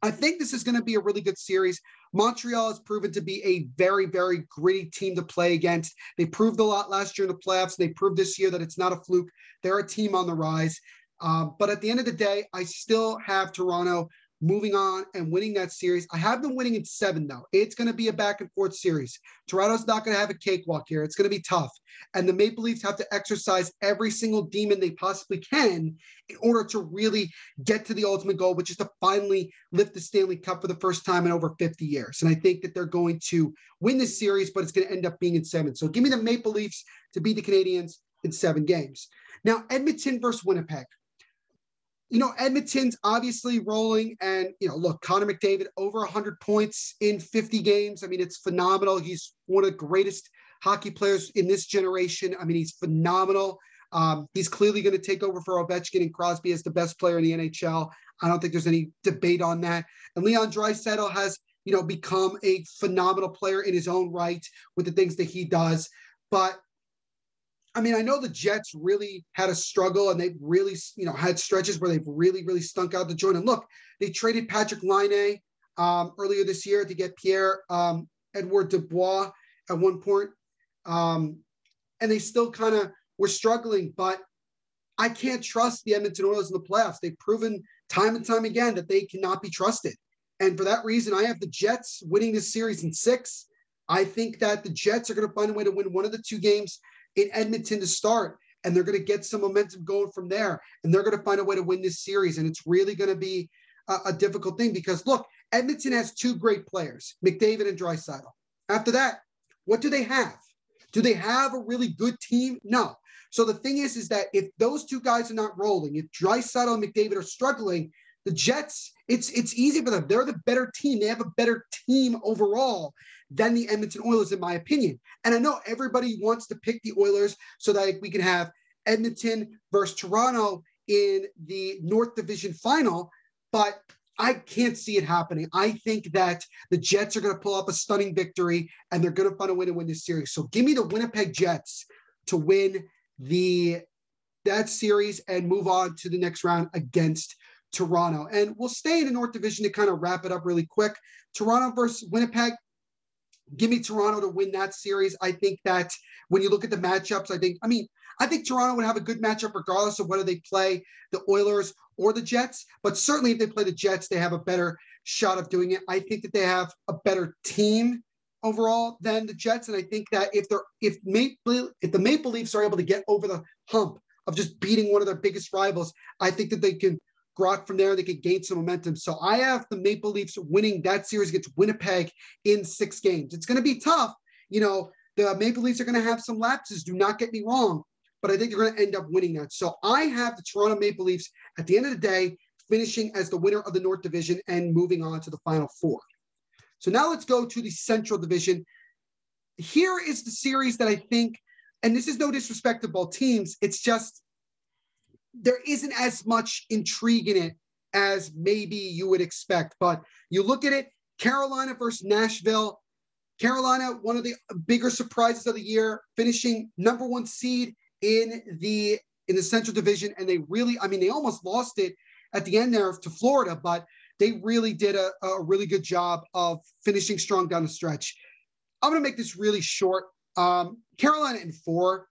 I think this is going to be a really good series. Montreal has proven to be a very, very gritty team to play against. They proved a lot last year in the playoffs. They proved this year that it's not a fluke. They're a team on the rise. Um, but at the end of the day, I still have Toronto moving on and winning that series. I have them winning in seven, though. It's going to be a back and forth series. Toronto's not going to have a cakewalk here. It's going to be tough. And the Maple Leafs have to exercise every single demon they possibly can in order to really get to the ultimate goal, which is to finally lift the Stanley Cup for the first time in over 50 years. And I think that they're going to win this series, but it's going to end up being in seven. So give me the Maple Leafs to beat the Canadiens in seven games. Now, Edmonton versus Winnipeg you know, Edmonton's obviously rolling, and you know, look, Connor McDavid over 100 points in 50 games. I mean, it's phenomenal. He's one of the greatest hockey players in this generation. I mean, he's phenomenal. Um, he's clearly going to take over for Ovechkin and Crosby as the best player in the NHL. I don't think there's any debate on that. And Leon Draisaitl has, you know, become a phenomenal player in his own right with the things that he does. But I mean, I know the Jets really had a struggle and they really, you know, had stretches where they've really, really stunk out the joint. And look, they traded Patrick Laine um, earlier this year to get Pierre um, Edouard Dubois at one point. Um, and they still kind of were struggling, but I can't trust the Edmonton Oilers in the playoffs. They've proven time and time again that they cannot be trusted. And for that reason, I have the Jets winning this series in six. I think that the Jets are going to find a way to win one of the two games in Edmonton to start. And they're going to get some momentum going from there. And they're going to find a way to win this series. And it's really going to be a, a difficult thing because look, Edmonton has two great players, McDavid and Draisaitl. After that, what do they have? Do they have a really good team? No. So the thing is, is that if those two guys are not rolling, if Draisaitl and McDavid are struggling, the Jets, it's it's easy for them. They're the better team. They have a better team overall than the Edmonton Oilers, in my opinion. And I know everybody wants to pick the Oilers so that we can have Edmonton versus Toronto in the North Division final, but I can't see it happening. I think that the Jets are going to pull up a stunning victory and they're going to find a way to win this series. So give me the Winnipeg Jets to win the that series and move on to the next round against Toronto. And we'll stay in the North Division to kind of wrap it up really quick. Toronto versus Winnipeg. Give me Toronto to win that series. I think that when you look at the matchups, I think, I mean, I think Toronto would have a good matchup regardless of whether they play the Oilers or the Jets. But certainly, if they play the Jets, they have a better shot of doing it. I think that they have a better team overall than the Jets, and I think that if they're if Maple if the Maple Leafs are able to get over the hump of just beating one of their biggest rivals, I think that they can From there. They could gain some momentum. So I have the Maple Leafs winning that series against Winnipeg in six games. It's going to be tough. You know, the Maple Leafs are going to have some lapses. Do not get me wrong, but I think they're going to end up winning that. So I have the Toronto Maple Leafs at the end of the day finishing as the winner of the North Division and moving on to the Final Four. So now let's go to the Central Division. Here is the series that I think, and this is no disrespect to both teams, it's just there isn't as much intrigue in it as maybe you would expect. But you look at it, Carolina versus Nashville. Carolina, one of the bigger surprises of the year, finishing number one seed in the in the Central Division, and they really, I mean, they almost lost it at the end there to Florida, but they really did a, a really good job of finishing strong down the stretch. I'm going to make this really short. Um, Carolina in four.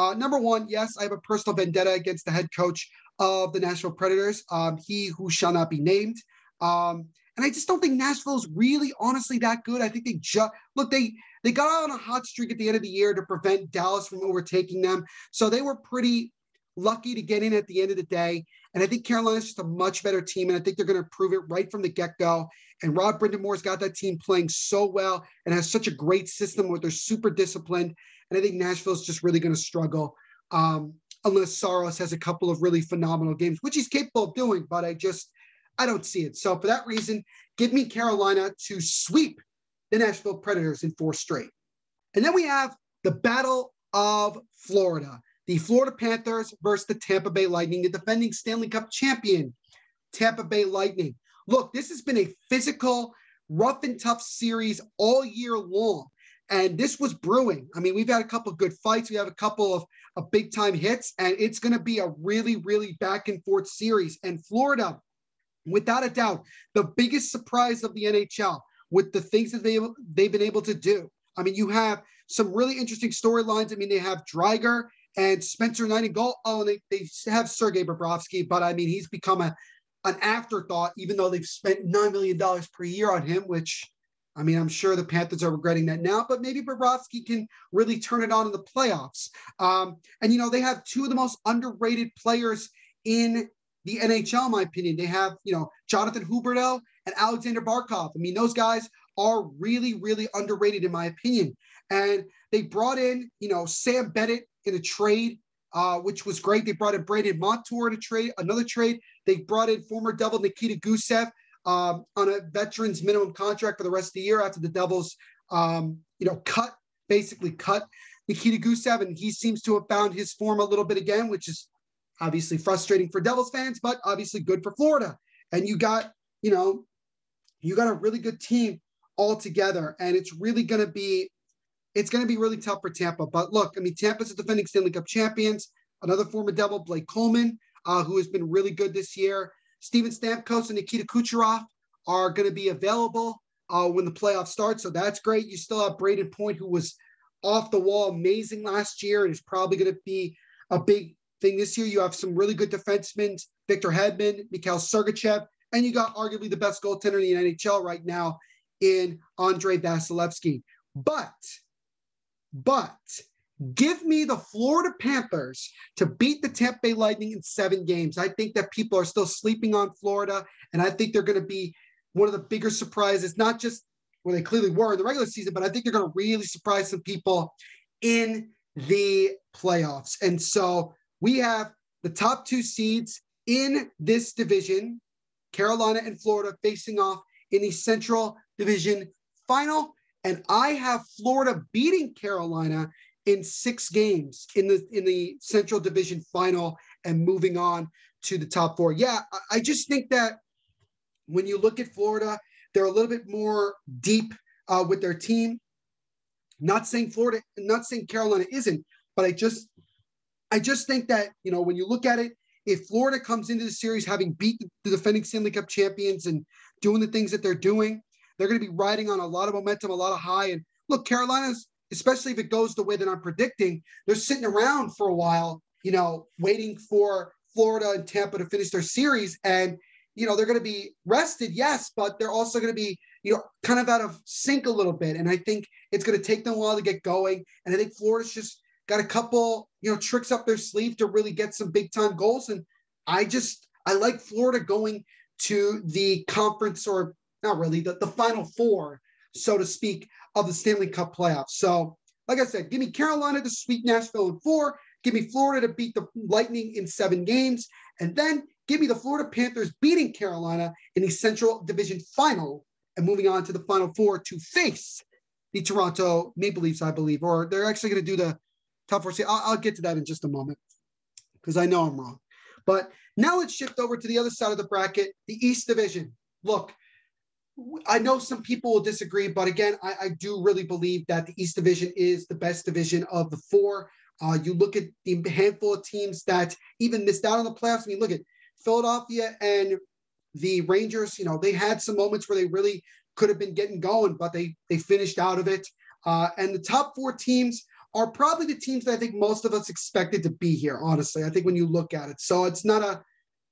Uh, number one, yes, I have a personal vendetta against the head coach of the Nashville Predators, um, he who shall not be named. Um, and I just don't think Nashville's really honestly that good. I think they just look, they they got on a hot streak at the end of the year to prevent Dallas from overtaking them. So they were pretty lucky to get in at the end of the day. And I think Carolina's just a much better team. And I think they're going to prove it right from the get go. And Rod Brind'Amour's got that team playing so well and has such a great system where they're super disciplined. And I think Nashville's just really going to struggle um, unless Saros has a couple of really phenomenal games, which he's capable of doing. But I just, I don't see it. So for that reason, give me Carolina to sweep the Nashville Predators in four straight. And then we have the Battle of Florida the Florida Panthers versus the Tampa Bay Lightning, the defending Stanley Cup champion, Tampa Bay Lightning. Look, this has been a physical, rough and tough series all year long. And this was brewing. I mean, we've had a couple of good fights. We have a couple of, of big time hits, and it's going to be a really, really back and forth series. And Florida, without a doubt, the biggest surprise of the NHL with the things that they, they've been able to do. I mean, you have some really interesting storylines. I mean, they have Driedger and Spencer Knight and Nightingale. Oh, and they, they have Sergei Bobrovsky, but I mean, he's become a an afterthought, even though they've spent $9 million per year on him, which I mean, I'm sure the Panthers are regretting that now, but maybe Bobrovsky can really turn it on in the playoffs. Um, and, you know, they have two of the most underrated players in the NHL, in my opinion. They have, you know, Jonathan Huberdeau and Alexander Barkov. I mean, those guys are really, really underrated, in my opinion. And they brought in, you know, Sam Bennett in a trade, uh, which was great. They brought in Brandon Montour in a trade, another trade. They brought in former Devil Nikita Gusev um, on a veterans minimum contract for the rest of the year after the Devils, um, you know, cut basically cut Nikita Gusev, and he seems to have found his form a little bit again, which is obviously frustrating for Devils fans, but obviously good for Florida. And you got, you know, you got a really good team all together, and it's really going to be it's going to be really tough for Tampa. But look, I mean, Tampa's the defending Stanley Cup champions. Another former Devil, Blake Coleman, uh, who has been really good this year. Steven Stamkos and Nikita Kucherov are going to be available uh, when the playoffs start. So that's great. You still have Brayden Point, who was off the wall amazing last year and is probably going to be a big thing this year. You have some really good defensemen, Victor Hedman, Mikhail Sergachev, and you got arguably the best goaltender in the NHL right now in Andrei Vasilevskiy. But but give me the Florida Panthers to beat the Tampa Bay Lightning in seven games. I think that people are still sleeping on Florida, and I think they're going to be one of the bigger surprises, not just where they clearly were in the regular season, but I think they're going to really surprise some people in the playoffs. And so we have the top two seeds in this division, Carolina and Florida, facing off in the Central Division final. And I have Florida beating Carolina in six games in the in the Central Division final and moving on to the top four. Yeah, I just think that when you look at Florida, they're a little bit more deep uh, with their team. Not saying Florida, not saying Carolina isn't, but I just I just think that you know when you look at it, if Florida comes into the series having beat the defending Stanley Cup champions and doing the things that they're doing, they're going to be riding on a lot of momentum, a lot of high. And look, Carolina's, especially if it goes the way that I'm predicting, they're sitting around for a while, you know, waiting for Florida and Tampa to finish their series. And, you know, they're going to be rested, yes, but they're also going to be, you know, kind of out of sync a little bit. And I think it's going to take them a while to get going. And I think Florida's just got a couple, you know, tricks up their sleeve to really get some big time goals. And I just, I like Florida going to the conference or not really, the, the final four, so to speak, of the Stanley Cup playoffs. So, like I said, give me Carolina to sweep Nashville in four, give me Florida to beat the Lightning in seven games, and then give me the Florida Panthers beating Carolina in the Central Division final and moving on to the final four to face the Toronto Maple Leafs, I believe, or they're actually going to do the top four. I'll, I'll get to that in just a moment because I know I'm wrong. But now let's shift over to the other side of the bracket, the East Division. Look, I know some people will disagree, but again, I, I, do really believe that the East Division is the best division of the four. Uh, you look at the handful of teams that even missed out on the playoffs. I mean, look at Philadelphia and the Rangers. You know, they had some moments where they really could have been getting going, but they they finished out of it. Uh, and the top four teams are probably the teams that I think most of us expected to be here. Honestly, I think when you look at it, so it's not a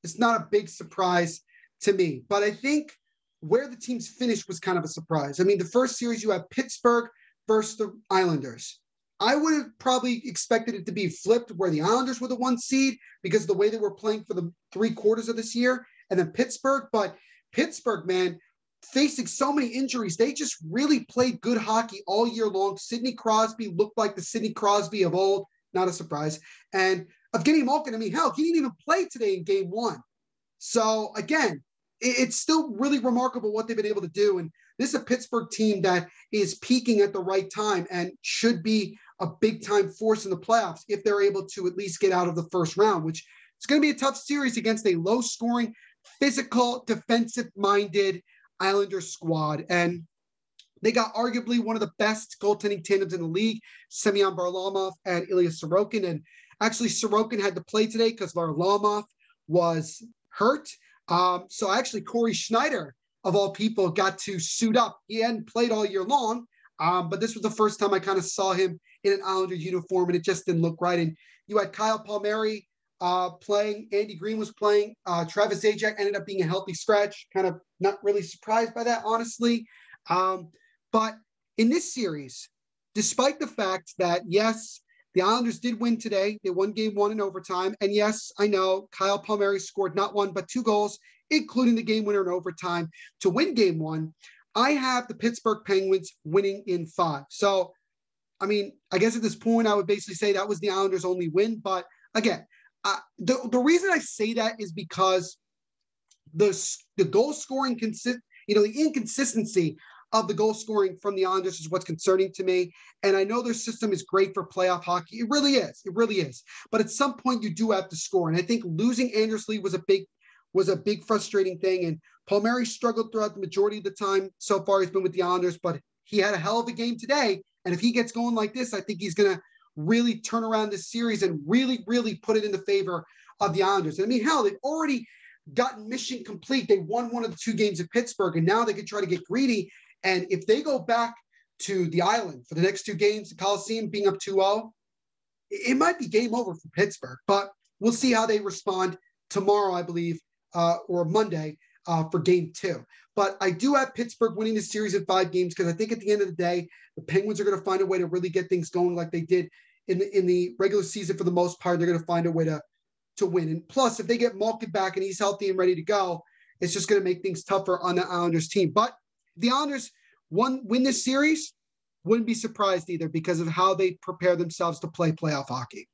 it's not a big surprise to me. But I think where the teams finished was kind of a surprise. I mean, the first series you have Pittsburgh versus the Islanders. I would have probably expected it to be flipped where the Islanders were the one seed because the way they were playing for the three quarters of this year, and then Pittsburgh. But Pittsburgh, man, facing so many injuries, they just really played good hockey all year long. Sidney Crosby looked like the Sidney Crosby of old, not a surprise. And Evgeny Malkin, I mean, hell, he didn't even play today in game one. So again, it's still really remarkable what they've been able to do. And this is a Pittsburgh team that is peaking at the right time and should be a big time force in the playoffs if they're able to at least get out of the first round, which is going to be a tough series against a low scoring, physical, defensive minded Islander squad. And they got arguably one of the best goaltending tandems in the league, Semyon Varlamov and Ilya Sorokin. And actually, Sorokin had to play today because Varlamov was hurt. Um, so actually, Cory Schneider, of all people, got to suit up. He hadn't played all year long, um, but this was the first time I kind of saw him in an Islander uniform, and it just didn't look right. And you had Kyle Palmieri uh, playing, Andy Greene was playing, uh, Travis Zajac ended up being a healthy scratch. Kind of not really surprised by that, honestly. Um, but in this series, despite the fact that yes, the Islanders did win today. They won game one in overtime. And yes, I know Kyle Palmieri scored not one, but two goals, including the game winner in overtime to win game one. I have the Pittsburgh Penguins winning in five. So, I mean, I guess at this point, I would basically say that was the Islanders' only win. But again, uh, the, the reason I say that is because the, the goal scoring consist, you know, the inconsistency of the goal scoring from the Islanders is what's concerning to me. And I know their system is great for playoff hockey. It really is. It really is. But at some point, you do have to score. And I think losing Anders Lee was a big was a big frustrating thing. And Palmieri struggled throughout the majority of the time so far. He's been with the Islanders, but he had a hell of a game today. And if he gets going like this, I think he's going to really turn around this series and really, really put it in the favor of the Islanders. And I mean, hell, they've already gotten mission complete. They won one of the two games at Pittsburgh, and now they could try to get greedy and if they go back to the island for the next two games, the Coliseum being up 2 0, it might be game over for Pittsburgh, but we'll see how they respond tomorrow, I believe, uh, or Monday uh, for game two. But I do have Pittsburgh winning the series in five games because I think at the end of the day, the Penguins are going to find a way to really get things going like they did in the, in the regular season for the most part. They're going to find a way to, to win. And plus, if they get Malkin back and he's healthy and ready to go, it's just going to make things tougher on the Islanders team. But the Islanders won win this series, wouldn't be surprised either because of how they prepare themselves to play playoff hockey.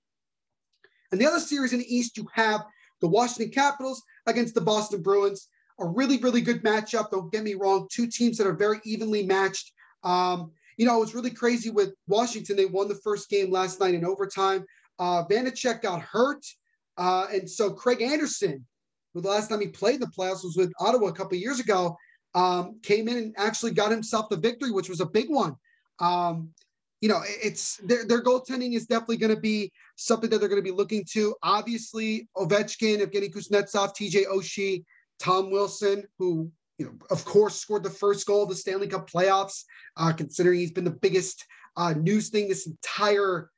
And the other series in the East, you have the Washington Capitals against the Boston Bruins. A really, really good matchup. Don't get me wrong. Two teams that are very evenly matched. Um, you know, it was really crazy with Washington. They won the first game last night in overtime. Uh, Vanecek got hurt. Uh, and so Craig Anderson, who the last time he played in the playoffs was with Ottawa a couple years ago, um, came in and actually got himself the victory, which was a big one. Um, you know, it's their, their goaltending is definitely going to be something that they're going to be looking to. Obviously, Ovechkin, Evgeny Kuznetsov, TJ Oshie, Tom Wilson, who, you know, of course, scored the first goal of the Stanley Cup playoffs, uh, considering he's been the biggest uh, news thing this entire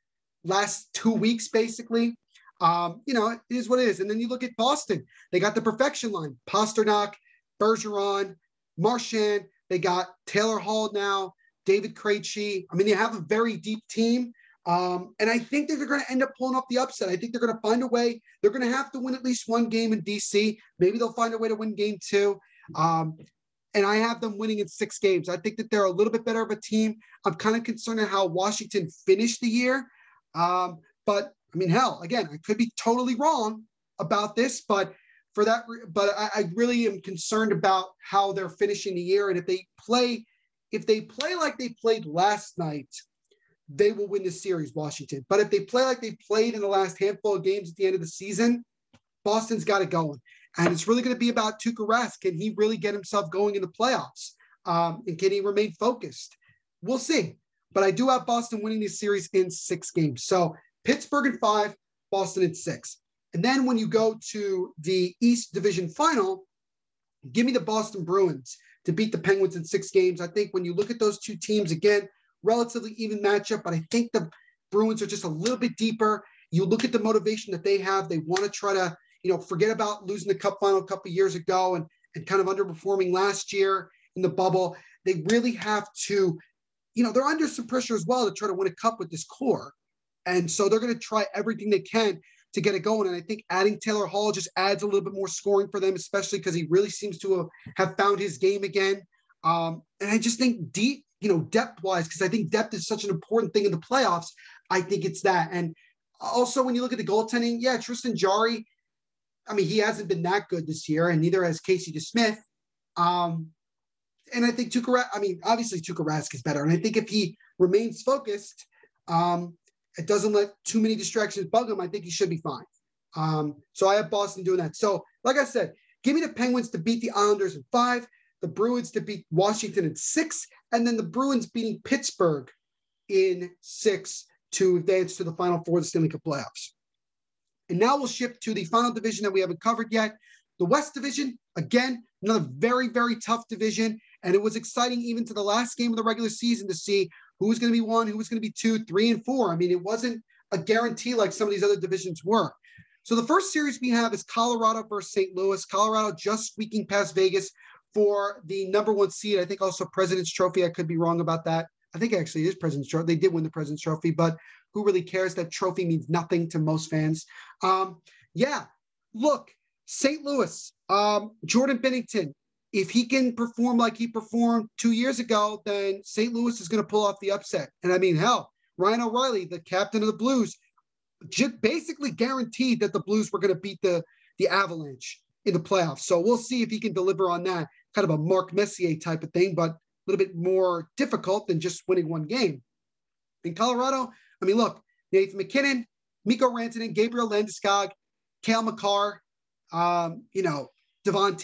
last two weeks, basically. Um, you know, it is what it is. And then you look at Boston, they got the perfection line Pastrnak, Bergeron, Marchand. They got Taylor Hall now, David Krejci. I mean, they have a very deep team. Um, and I think that they're going to end up pulling off the upset. I think they're going to find a way. They're going to have to win at least one game in DC. Maybe they'll find a way to win game two. Um, and I have them winning in six games. I think that they're a little bit better of a team. I'm kind of concerned at how Washington finished the year. Um, but I mean, hell, again, I could be totally wrong about this, but for that. But I, I really am concerned about how they're finishing the year, and if they play, if they play like they played last night, they will win the series, Washington. But if they play like they played in the last handful of games at the end of the season, Boston's got it going. And it's really going to be about Tuukka Rask. Can he really get himself going in the playoffs? Um, and can he remain focused? We'll see. But I do have Boston winning this series in six games. So Pittsburgh in five, Boston in six. And then when you go to the East Division final, give me the Boston Bruins to beat the Penguins in six games. I think when you look at those two teams, again, relatively even matchup, but I think the Bruins are just a little bit deeper. You look at the motivation that they have. They want to try to, you know, forget about losing the cup final a couple years ago and and kind of underperforming last year in the bubble. They really have to, you know, they're under some pressure as well to try to win a cup with this core. And so they're going to try everything they can to get it going. And I think adding Taylor Hall just adds a little bit more scoring for them, especially because he really seems to have found his game again. Um, and I just think deep, you know, depth wise, because I think depth is such an important thing in the playoffs. I think it's that. And also, when you look at the goaltending, yeah, Tristan Jarry, I mean, he hasn't been that good this year, and neither has Casey DeSmith. Um, and I think Tuukka, I mean, obviously Tuukka Rask is better. And I think if he remains focused, um, it doesn't let too many distractions bug him, I think he should be fine. Um, so I have Boston doing that. So, like I said, give me the Penguins to beat the Islanders in five, the Bruins to beat Washington in six, and then the Bruins beating Pittsburgh in six to advance to the final four of the Stanley Cup playoffs. And now we'll shift to the final division that we haven't covered yet. The West Division, again, another very, very tough division. And it was exciting even to the last game of the regular season to see who was going to be one, who was going to be two, three, and four. I mean, it wasn't a guarantee like some of these other divisions were. So the first series we have is Colorado versus St. Louis. Colorado just squeaking past Vegas for the number one seed. I think also President's Trophy. I could be wrong about that. I think actually it is President's Trophy. They did win the President's Trophy, but who really cares? That trophy means nothing to most fans. Um, yeah, look, St. Louis, um, Jordan Binnington, if he can perform like he performed two years ago, then St. Louis is going to pull off the upset. And I mean, hell, Ryan O'Reilly, the captain of the Blues, basically guaranteed that the Blues were going to beat the the Avalanche in the playoffs. So we'll see if he can deliver on that kind of a Mark Messier type of thing, but a little bit more difficult than just winning one game. In Colorado, I mean, look, Nathan MacKinnon, Mikko Rantanen, Gabriel Landeskog, Cale Makar, um, you know, Devon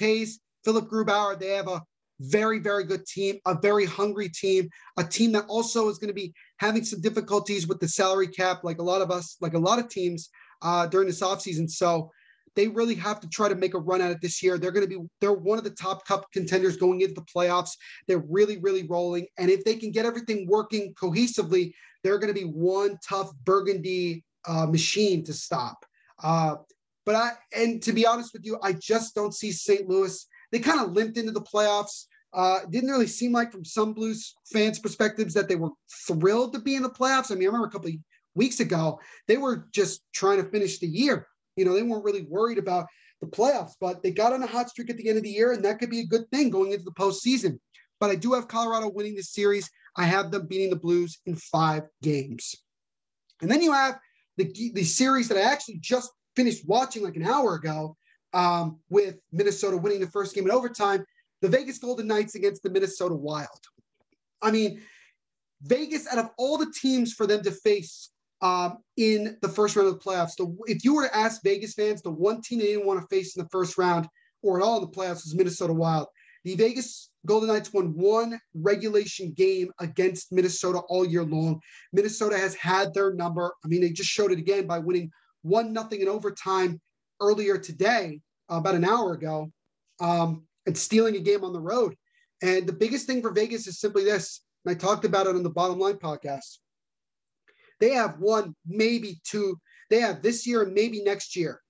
Toews, Philipp Grubauer. They have a very, very good team, a very hungry team, a team that also is going to be having some difficulties with the salary cap, like a lot of us, like a lot of teams uh, during this offseason. So they really have to try to make a run at it this year. They're going to be, they're one of the top cup contenders going into the playoffs. They're really, really rolling. And if they can get everything working cohesively, they're going to be one tough burgundy uh, machine to stop. Uh, but I, and to be honest with you, I just don't see St. Louis. They kind of limped into the playoffs. Uh, didn't really seem like from some Blues fans' perspectives that they were thrilled to be in the playoffs. I mean, I remember a couple of weeks ago, they were just trying to finish the year. You know, they weren't really worried about the playoffs, but they got on a hot streak at the end of the year, and that could be a good thing going into the postseason. But I do have Colorado winning this series. I have them beating the Blues in five games. And then you have the, the series that I actually just finished watching like an hour ago um, with Minnesota winning the first game in overtime, the Vegas Golden Knights against the Minnesota Wild. I mean, Vegas, out of all the teams for them to face um, in the first round of the playoffs, the, if you were to ask Vegas fans, the one team they didn't want to face in the first round or at all in the playoffs was Minnesota Wild. The Vegas Golden Knights won one regulation game against Minnesota all year long. Minnesota has had their number. I mean, they just showed it again by winning one nothing in overtime earlier today, about an hour ago, um, and stealing a game on the road. And the biggest thing for Vegas is simply this. And I talked about it on the Bottom Line podcast. They have one, maybe two. They have this year and maybe next year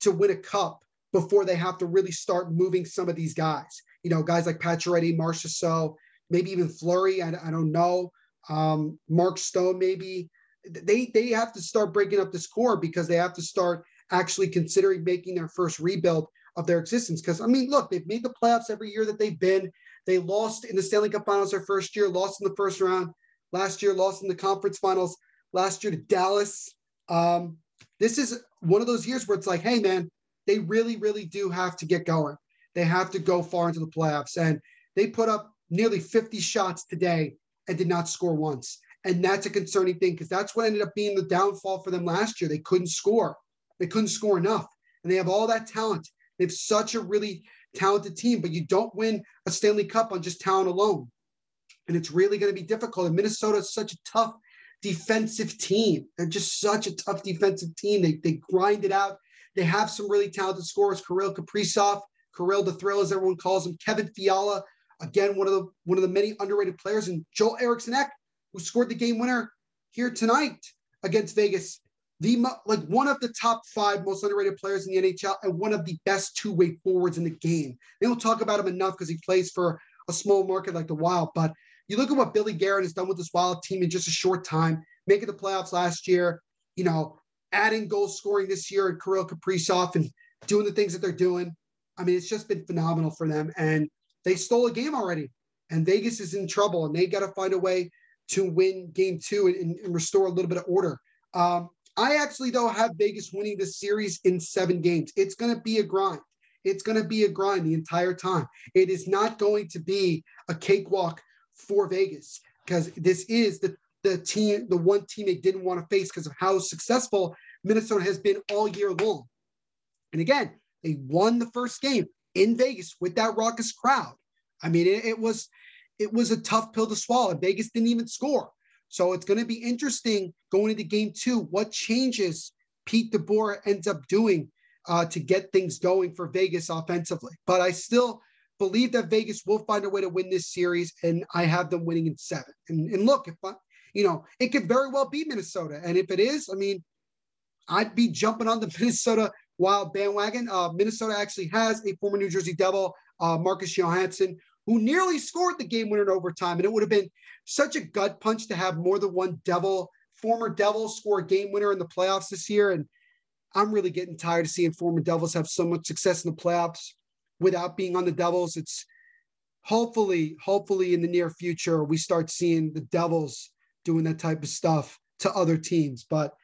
to win a cup before they have to really start moving some of these guys you know, guys like Pacioretty, Marchessault, maybe even Fleury. I, I don't know. Um, Mark Stone, maybe they they have to start breaking up the score because they have to start actually considering making their first rebuild of their existence. Because I mean, look, they've made the playoffs every year that they've been. They lost in the Stanley Cup Finals their first year, lost in the first round. Last year, lost in the conference finals. Last year to Dallas. Um, this is one of those years where it's like, hey, man, they really, really do have to get going. They have to go far into the playoffs. And they put up nearly 50 shots today and did not score once. And that's a concerning thing because that's what ended up being the downfall for them last year. They couldn't score. They couldn't score enough. And they have all that talent. They have such a really talented team, but you don't win a Stanley Cup on just talent alone. And it's really going to be difficult. And Minnesota is such a tough defensive team. They're just such a tough defensive team. They, they grind it out. They have some really talented scorers. Kirill Kaprizov Kirill the Thrill, as everyone calls him, Kevin Fiala, again one of the one of the many underrated players, and Joel Eriksson Ek, who scored the game winner here tonight against Vegas. The like one of the top five most underrated players in the NHL and one of the best two-way forwards in the game. They don't talk about him enough because he plays for a small market like the Wild. But you look at what Billy Guerin has done with this Wild team in just a short time, making the playoffs last year, you know, adding goal scoring this year and Kirill Kaprizov and doing the things that they're doing. I mean, it's just been phenomenal for them. And they stole a game already. And Vegas is in trouble and they got to find a way to win game two and, and restore a little bit of order. Um, I actually, though, have Vegas winning this series in seven games. It's going to be a grind. It's going to be a grind the entire time. It is not going to be a cakewalk for Vegas because this is the, the team, the one team they didn't want to face because of how successful Minnesota has been all year long. And again, they won the first game in Vegas with that raucous crowd. I mean, it, it was it was a tough pill to swallow. Vegas didn't even score. So it's going to be interesting going into game two. What changes Pete DeBoer ends up doing uh, to get things going for Vegas offensively? But I still believe that Vegas will find a way to win this series, and I have them winning in seven. And, and look, if I, you know, it could very well be Minnesota, and if it is, I mean, I'd be jumping on the Minnesota Wild bandwagon. Uh, Minnesota actually has a former New Jersey Devil, uh, Marcus Johansson, who nearly scored the game winner in overtime. And it would have been such a gut punch to have more than one Devil, former Devil, score a game winner in the playoffs this year. And I'm really getting tired of seeing former Devils have so much success in the playoffs without being on the Devils. It's hopefully, hopefully in the near future, we start seeing the Devils doing that type of stuff to other teams. But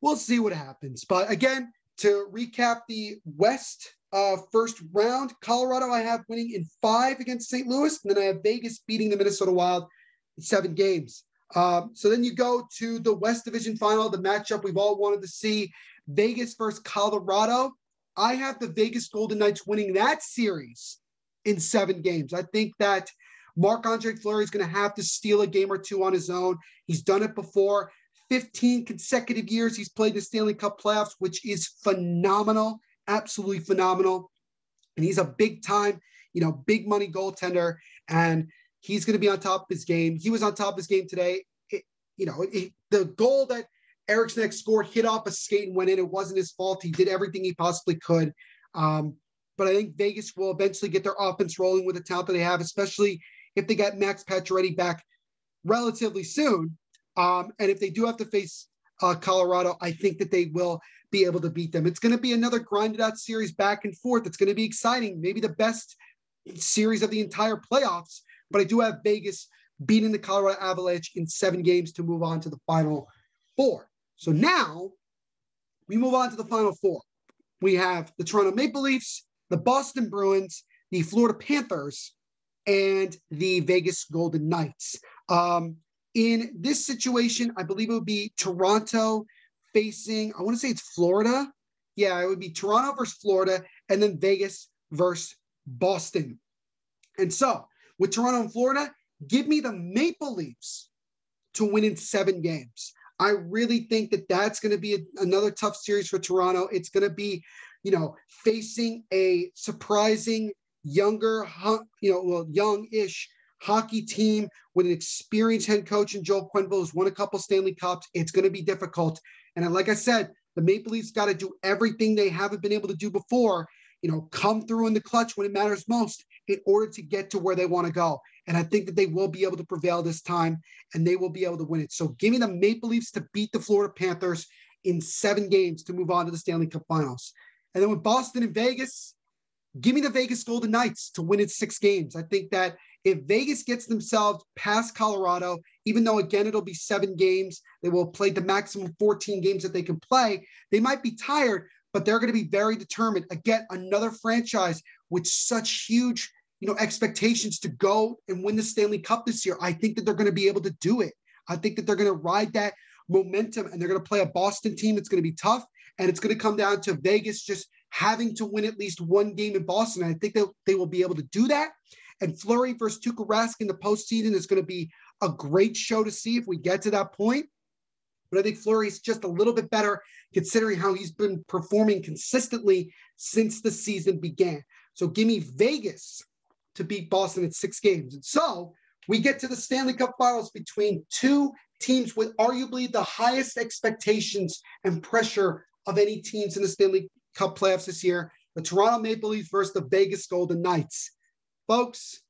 we'll see what happens. But again, to recap the West uh, first round. Colorado, I have winning in five against St. Louis, and then I have Vegas beating the Minnesota Wild in seven games. Um, so then you go to the West Division final, the matchup we've all wanted to see Vegas versus Colorado. I have the Vegas Golden Knights winning that series in seven games. I think that Marc Andre Fleury is going to have to steal a game or two on his own. He's done it before. 15 consecutive years he's played the Stanley Cup playoffs, which is phenomenal absolutely phenomenal. And he's a big time, you know, big money goaltender. And he's going to be on top of his game. He was on top of his game today. It, you know, it, the goal that Eriksson scored hit off a skate and went in. It wasn't his fault. He did everything he possibly could. Um, but I think Vegas will eventually get their offense rolling with the talent that they have, especially if they get Max Pacioretty back relatively soon. Um, and if they do have to face uh, Colorado, I think that they will be able to beat them. It's going to be another grinded out series back and forth. It's going to be exciting, maybe the best series of the entire playoffs. But I do have Vegas beating the Colorado Avalanche in seven games to move on to the final four. So now we move on to the final four. We have the Toronto Maple Leafs, the Boston Bruins, the Florida Panthers, and the Vegas Golden Knights. Um, in this situation, I believe it would be Toronto facing, I want to say it's Florida. Yeah, it would be Toronto versus Florida, and then Vegas versus Boston. And so with Toronto and Florida, give me the Maple Leafs to win in seven games. I really think that that's going to be a, another tough series for Toronto. It's going to be, you know, facing a surprising younger, you know, well, young-ish hockey team with an experienced head coach and Joel Quenneville who's won a couple Stanley Cups. It's going to be difficult. And like I said, the Maple Leafs got to do everything they haven't been able to do before, you know, come through in the clutch when it matters most in order to get to where they want to go. And I think that they will be able to prevail this time and they will be able to win it. So give me the Maple Leafs to beat the Florida Panthers in seven games to move on to the Stanley Cup finals. And then with Boston and Vegas, give me the Vegas Golden Knights to win it six games. I think that if Vegas gets themselves past Colorado, even though again it'll be seven games, they will play the maximum 14 games that they can play. They might be tired, but they're going to be very determined. Again, another franchise with such huge, you know, expectations to go and win the Stanley Cup this year. I think that they're going to be able to do it. I think that they're going to ride that momentum and they're going to play a Boston team that's going to be tough. And it's going to come down to Vegas just having to win at least one game in Boston. I think that they will be able to do that. And Fleury versus Tuukka Rask in the postseason is going to be a great show to see if we get to that point. But I think Fleury's just a little bit better considering how he's been performing consistently since the season began. So give me Vegas to beat Boston in six games. And so we get to the Stanley Cup finals between two teams with arguably the highest expectations and pressure of any teams in the Stanley Cup playoffs this year the Toronto Maple Leafs versus the Vegas Golden Knights. Folks,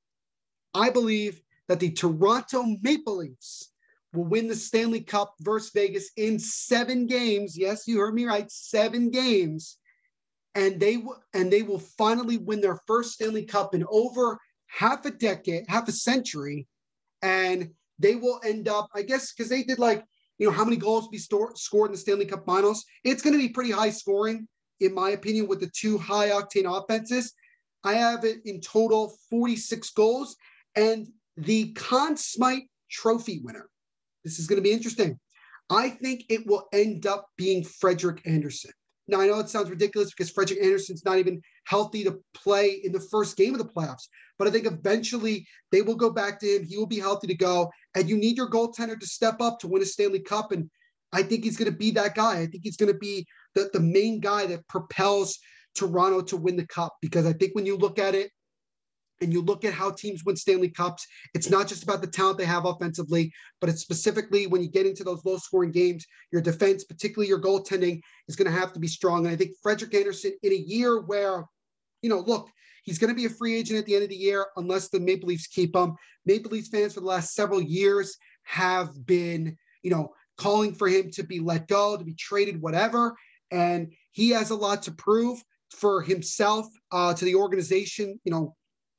I believe that the Toronto Maple Leafs will win the Stanley Cup versus Vegas in seven games. Yes, you heard me right, seven games. And they will and they will finally win their first Stanley Cup in over half a decade, half a century. And they will end up, I guess, because they did like, you know, how many goals be store, scored in the Stanley Cup finals. It's going to be pretty high scoring, in my opinion, with the two high octane offenses. I have it in total 46 goals. And the Conn Smythe Trophy winner this is going to be interesting. I think it will end up being Frederik Andersen. Now, I know it sounds ridiculous because Frederik Andersen's not even healthy to play in the first game of the playoffs, but I think eventually they will go back to him. He will be healthy to go. And you need your goaltender to step up to win a Stanley Cup. And I think he's going to be that guy. I think he's going to be the, the main guy that propels Toronto to win the cup because I think when you look at it, and you look at how teams win Stanley Cups, it's not just about the talent they have offensively, but it's specifically when you get into those low scoring games, your defense, particularly your goaltending, is going to have to be strong. And I think Frederik Andersen, in a year where, you know, look, he's going to be a free agent at the end of the year unless the Maple Leafs keep him. Maple Leafs fans for the last several years have been, you know, calling for him to be let go, to be traded, whatever. And he has a lot to prove for himself, uh, to the organization, you know,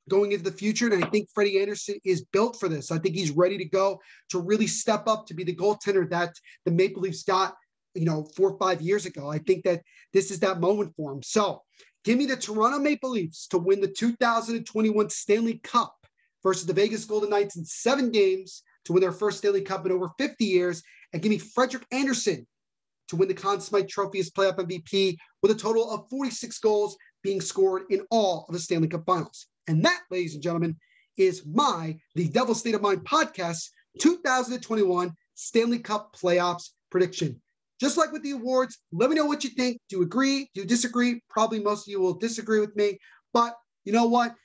going into the future. And I think Freddie Andersen is built for this. I think he's ready to go to really step up to be the goaltender that the Maple Leafs got, you know, four or five years ago. I think that this is that moment for him. So give me the Toronto Maple Leafs to win the 2021 Stanley Cup versus the Vegas Golden Knights in seven games to win their first Stanley Cup in over 50 years. And give me Frederik Andersen to win the Conn Smythe Trophy as playoff MVP with a total of 46 goals being scored in all of the Stanley Cup finals. And that, ladies and gentlemen, is my The Devil State of Mind podcast 2021 Stanley Cup playoffs prediction. Just like with the awards, let me know what you think. Do you agree? Do you disagree? Probably most of you will disagree with me. But you know what?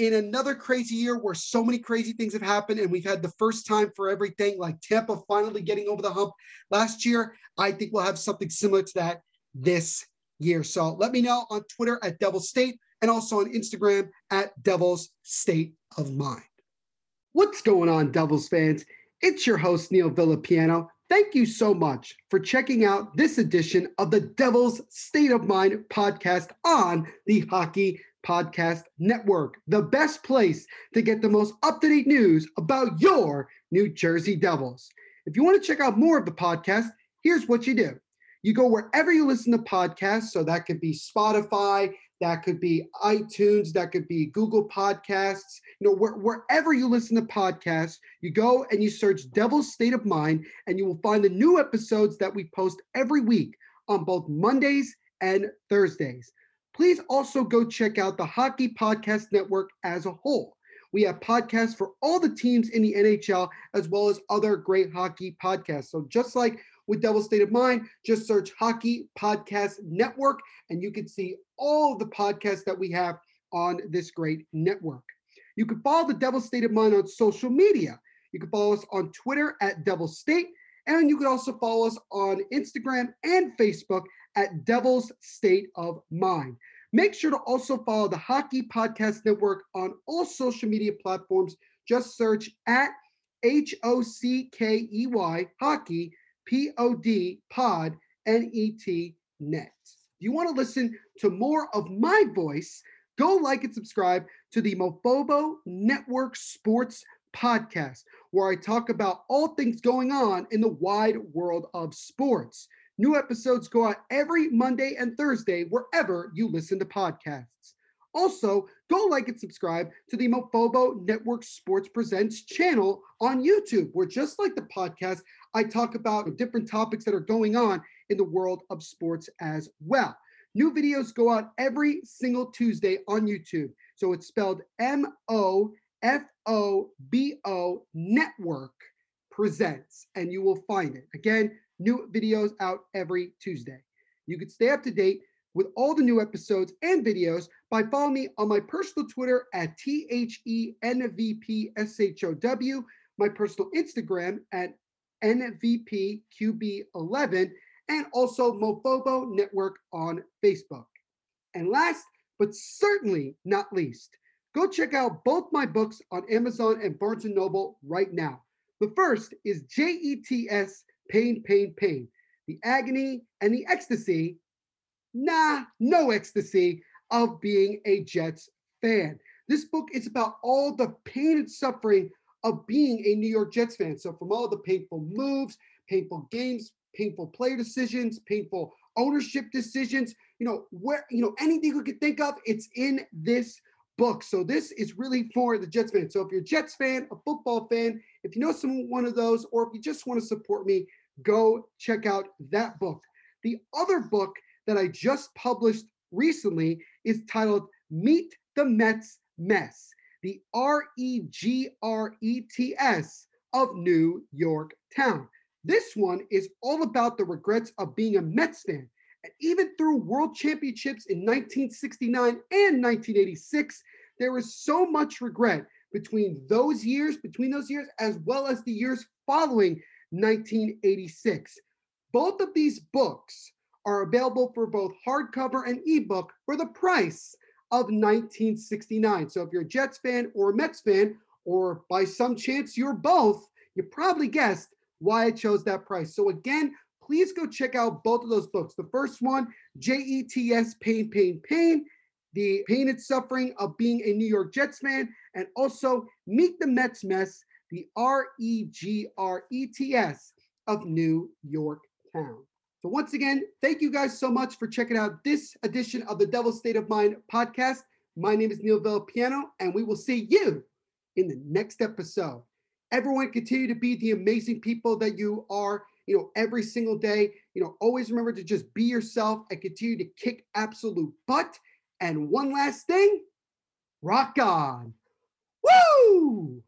In another crazy year where so many crazy things have happened, and we've had the first time for everything, like Tampa finally getting over the hump last year, I think we'll have something similar to that this year. So let me know on Twitter at Devil State and also on Instagram at Devils State of Mind. What's going on, Devils fans? It's your host, Neil Villapiano. Thank you so much for checking out this edition of the Devils State of Mind podcast on the Hockey Podcast Network, the best place to get the most up to date news about your New Jersey Devils. If you want to check out more of the podcast, here's what you do you go wherever you listen to podcasts. So that could be Spotify, that could be iTunes, that could be Google Podcasts. You know, where, wherever you listen to podcasts, you go and you search Devil's State of Mind, and you will find the new episodes that we post every week on both Mondays and Thursdays. Please also go check out the Hockey Podcast Network as a whole. We have podcasts for all the teams in the NHL, as well as other great hockey podcasts. So, just like with Devil State of Mind, just search Hockey Podcast Network and you can see all the podcasts that we have on this great network. You can follow the Devil State of Mind on social media. You can follow us on Twitter at Devil State, and you can also follow us on Instagram and Facebook at Devil's State of Mind. Make sure to also follow the Hockey Podcast Network on all social media platforms. Just search at H O C K E Y Hockey P O D pod N E T net. If you want to listen to more of my voice, go like and subscribe to the Mofobo Network Sports podcast, where I talk about all things going on in the wide world of sports. New episodes go out every Monday and Thursday, wherever you listen to podcasts. Also, go like and subscribe to the Mofobo Network Sports Presents channel on YouTube, where just like the podcast, I talk about different topics that are going on in the world of sports as well. New videos go out every single Tuesday on YouTube. So it's spelled M O F O B O Network Presents, and you will find it. Again, new videos out every Tuesday. You can stay up to date with all the new episodes and videos by following me on my personal Twitter at T H E N V P S H O W, my personal Instagram at NVP QB11, and also Mofobo Network on Facebook. And last, but certainly not least, go check out both my books on Amazon and Barnes & Noble right now. The first is JETS Pain, Pain, Pain, the agony and the ecstasy, nah, no ecstasy, of being a Jets fan. This book is about all the pain and suffering of being a New York Jets fan. So, from all the painful moves, painful games, painful player decisions, painful ownership decisions, you know, where, you know, anything you could think of, it's in this book. So, this is really for the Jets fan. So, if you're a Jets fan, a football fan, if you know some one of those, or if you just want to support me, go check out that book. The other book that I just published recently is titled Meet the Mets Mess, the R E G R E T S of New York Town. This one is all about the regrets of being a Mets fan. And even through world championships in 1969 and 1986, there was so much regret between those years, between those years, as well as the years following 1986. Both of these books are available for both hardcover and ebook for the price of 1969. So if you're a Jets fan or a Mets fan, or by some chance you're both, you probably guessed why I chose that price. So again, please go check out both of those books. The first one, JETS Pain, Pain, Pain, the pain and suffering of being a New York Jets fan, and also Meet the Mets Mess, the R E G R E T S of New York Town. So, once again, thank you guys so much for checking out this edition of the Devil State of Mind podcast. My name is Neil Villapiano, and we will see you in the next episode. Everyone, continue to be the amazing people that you are, you know, every single day. You know, always remember to just be yourself and continue to kick absolute butt. And one last thing rock on. Woo!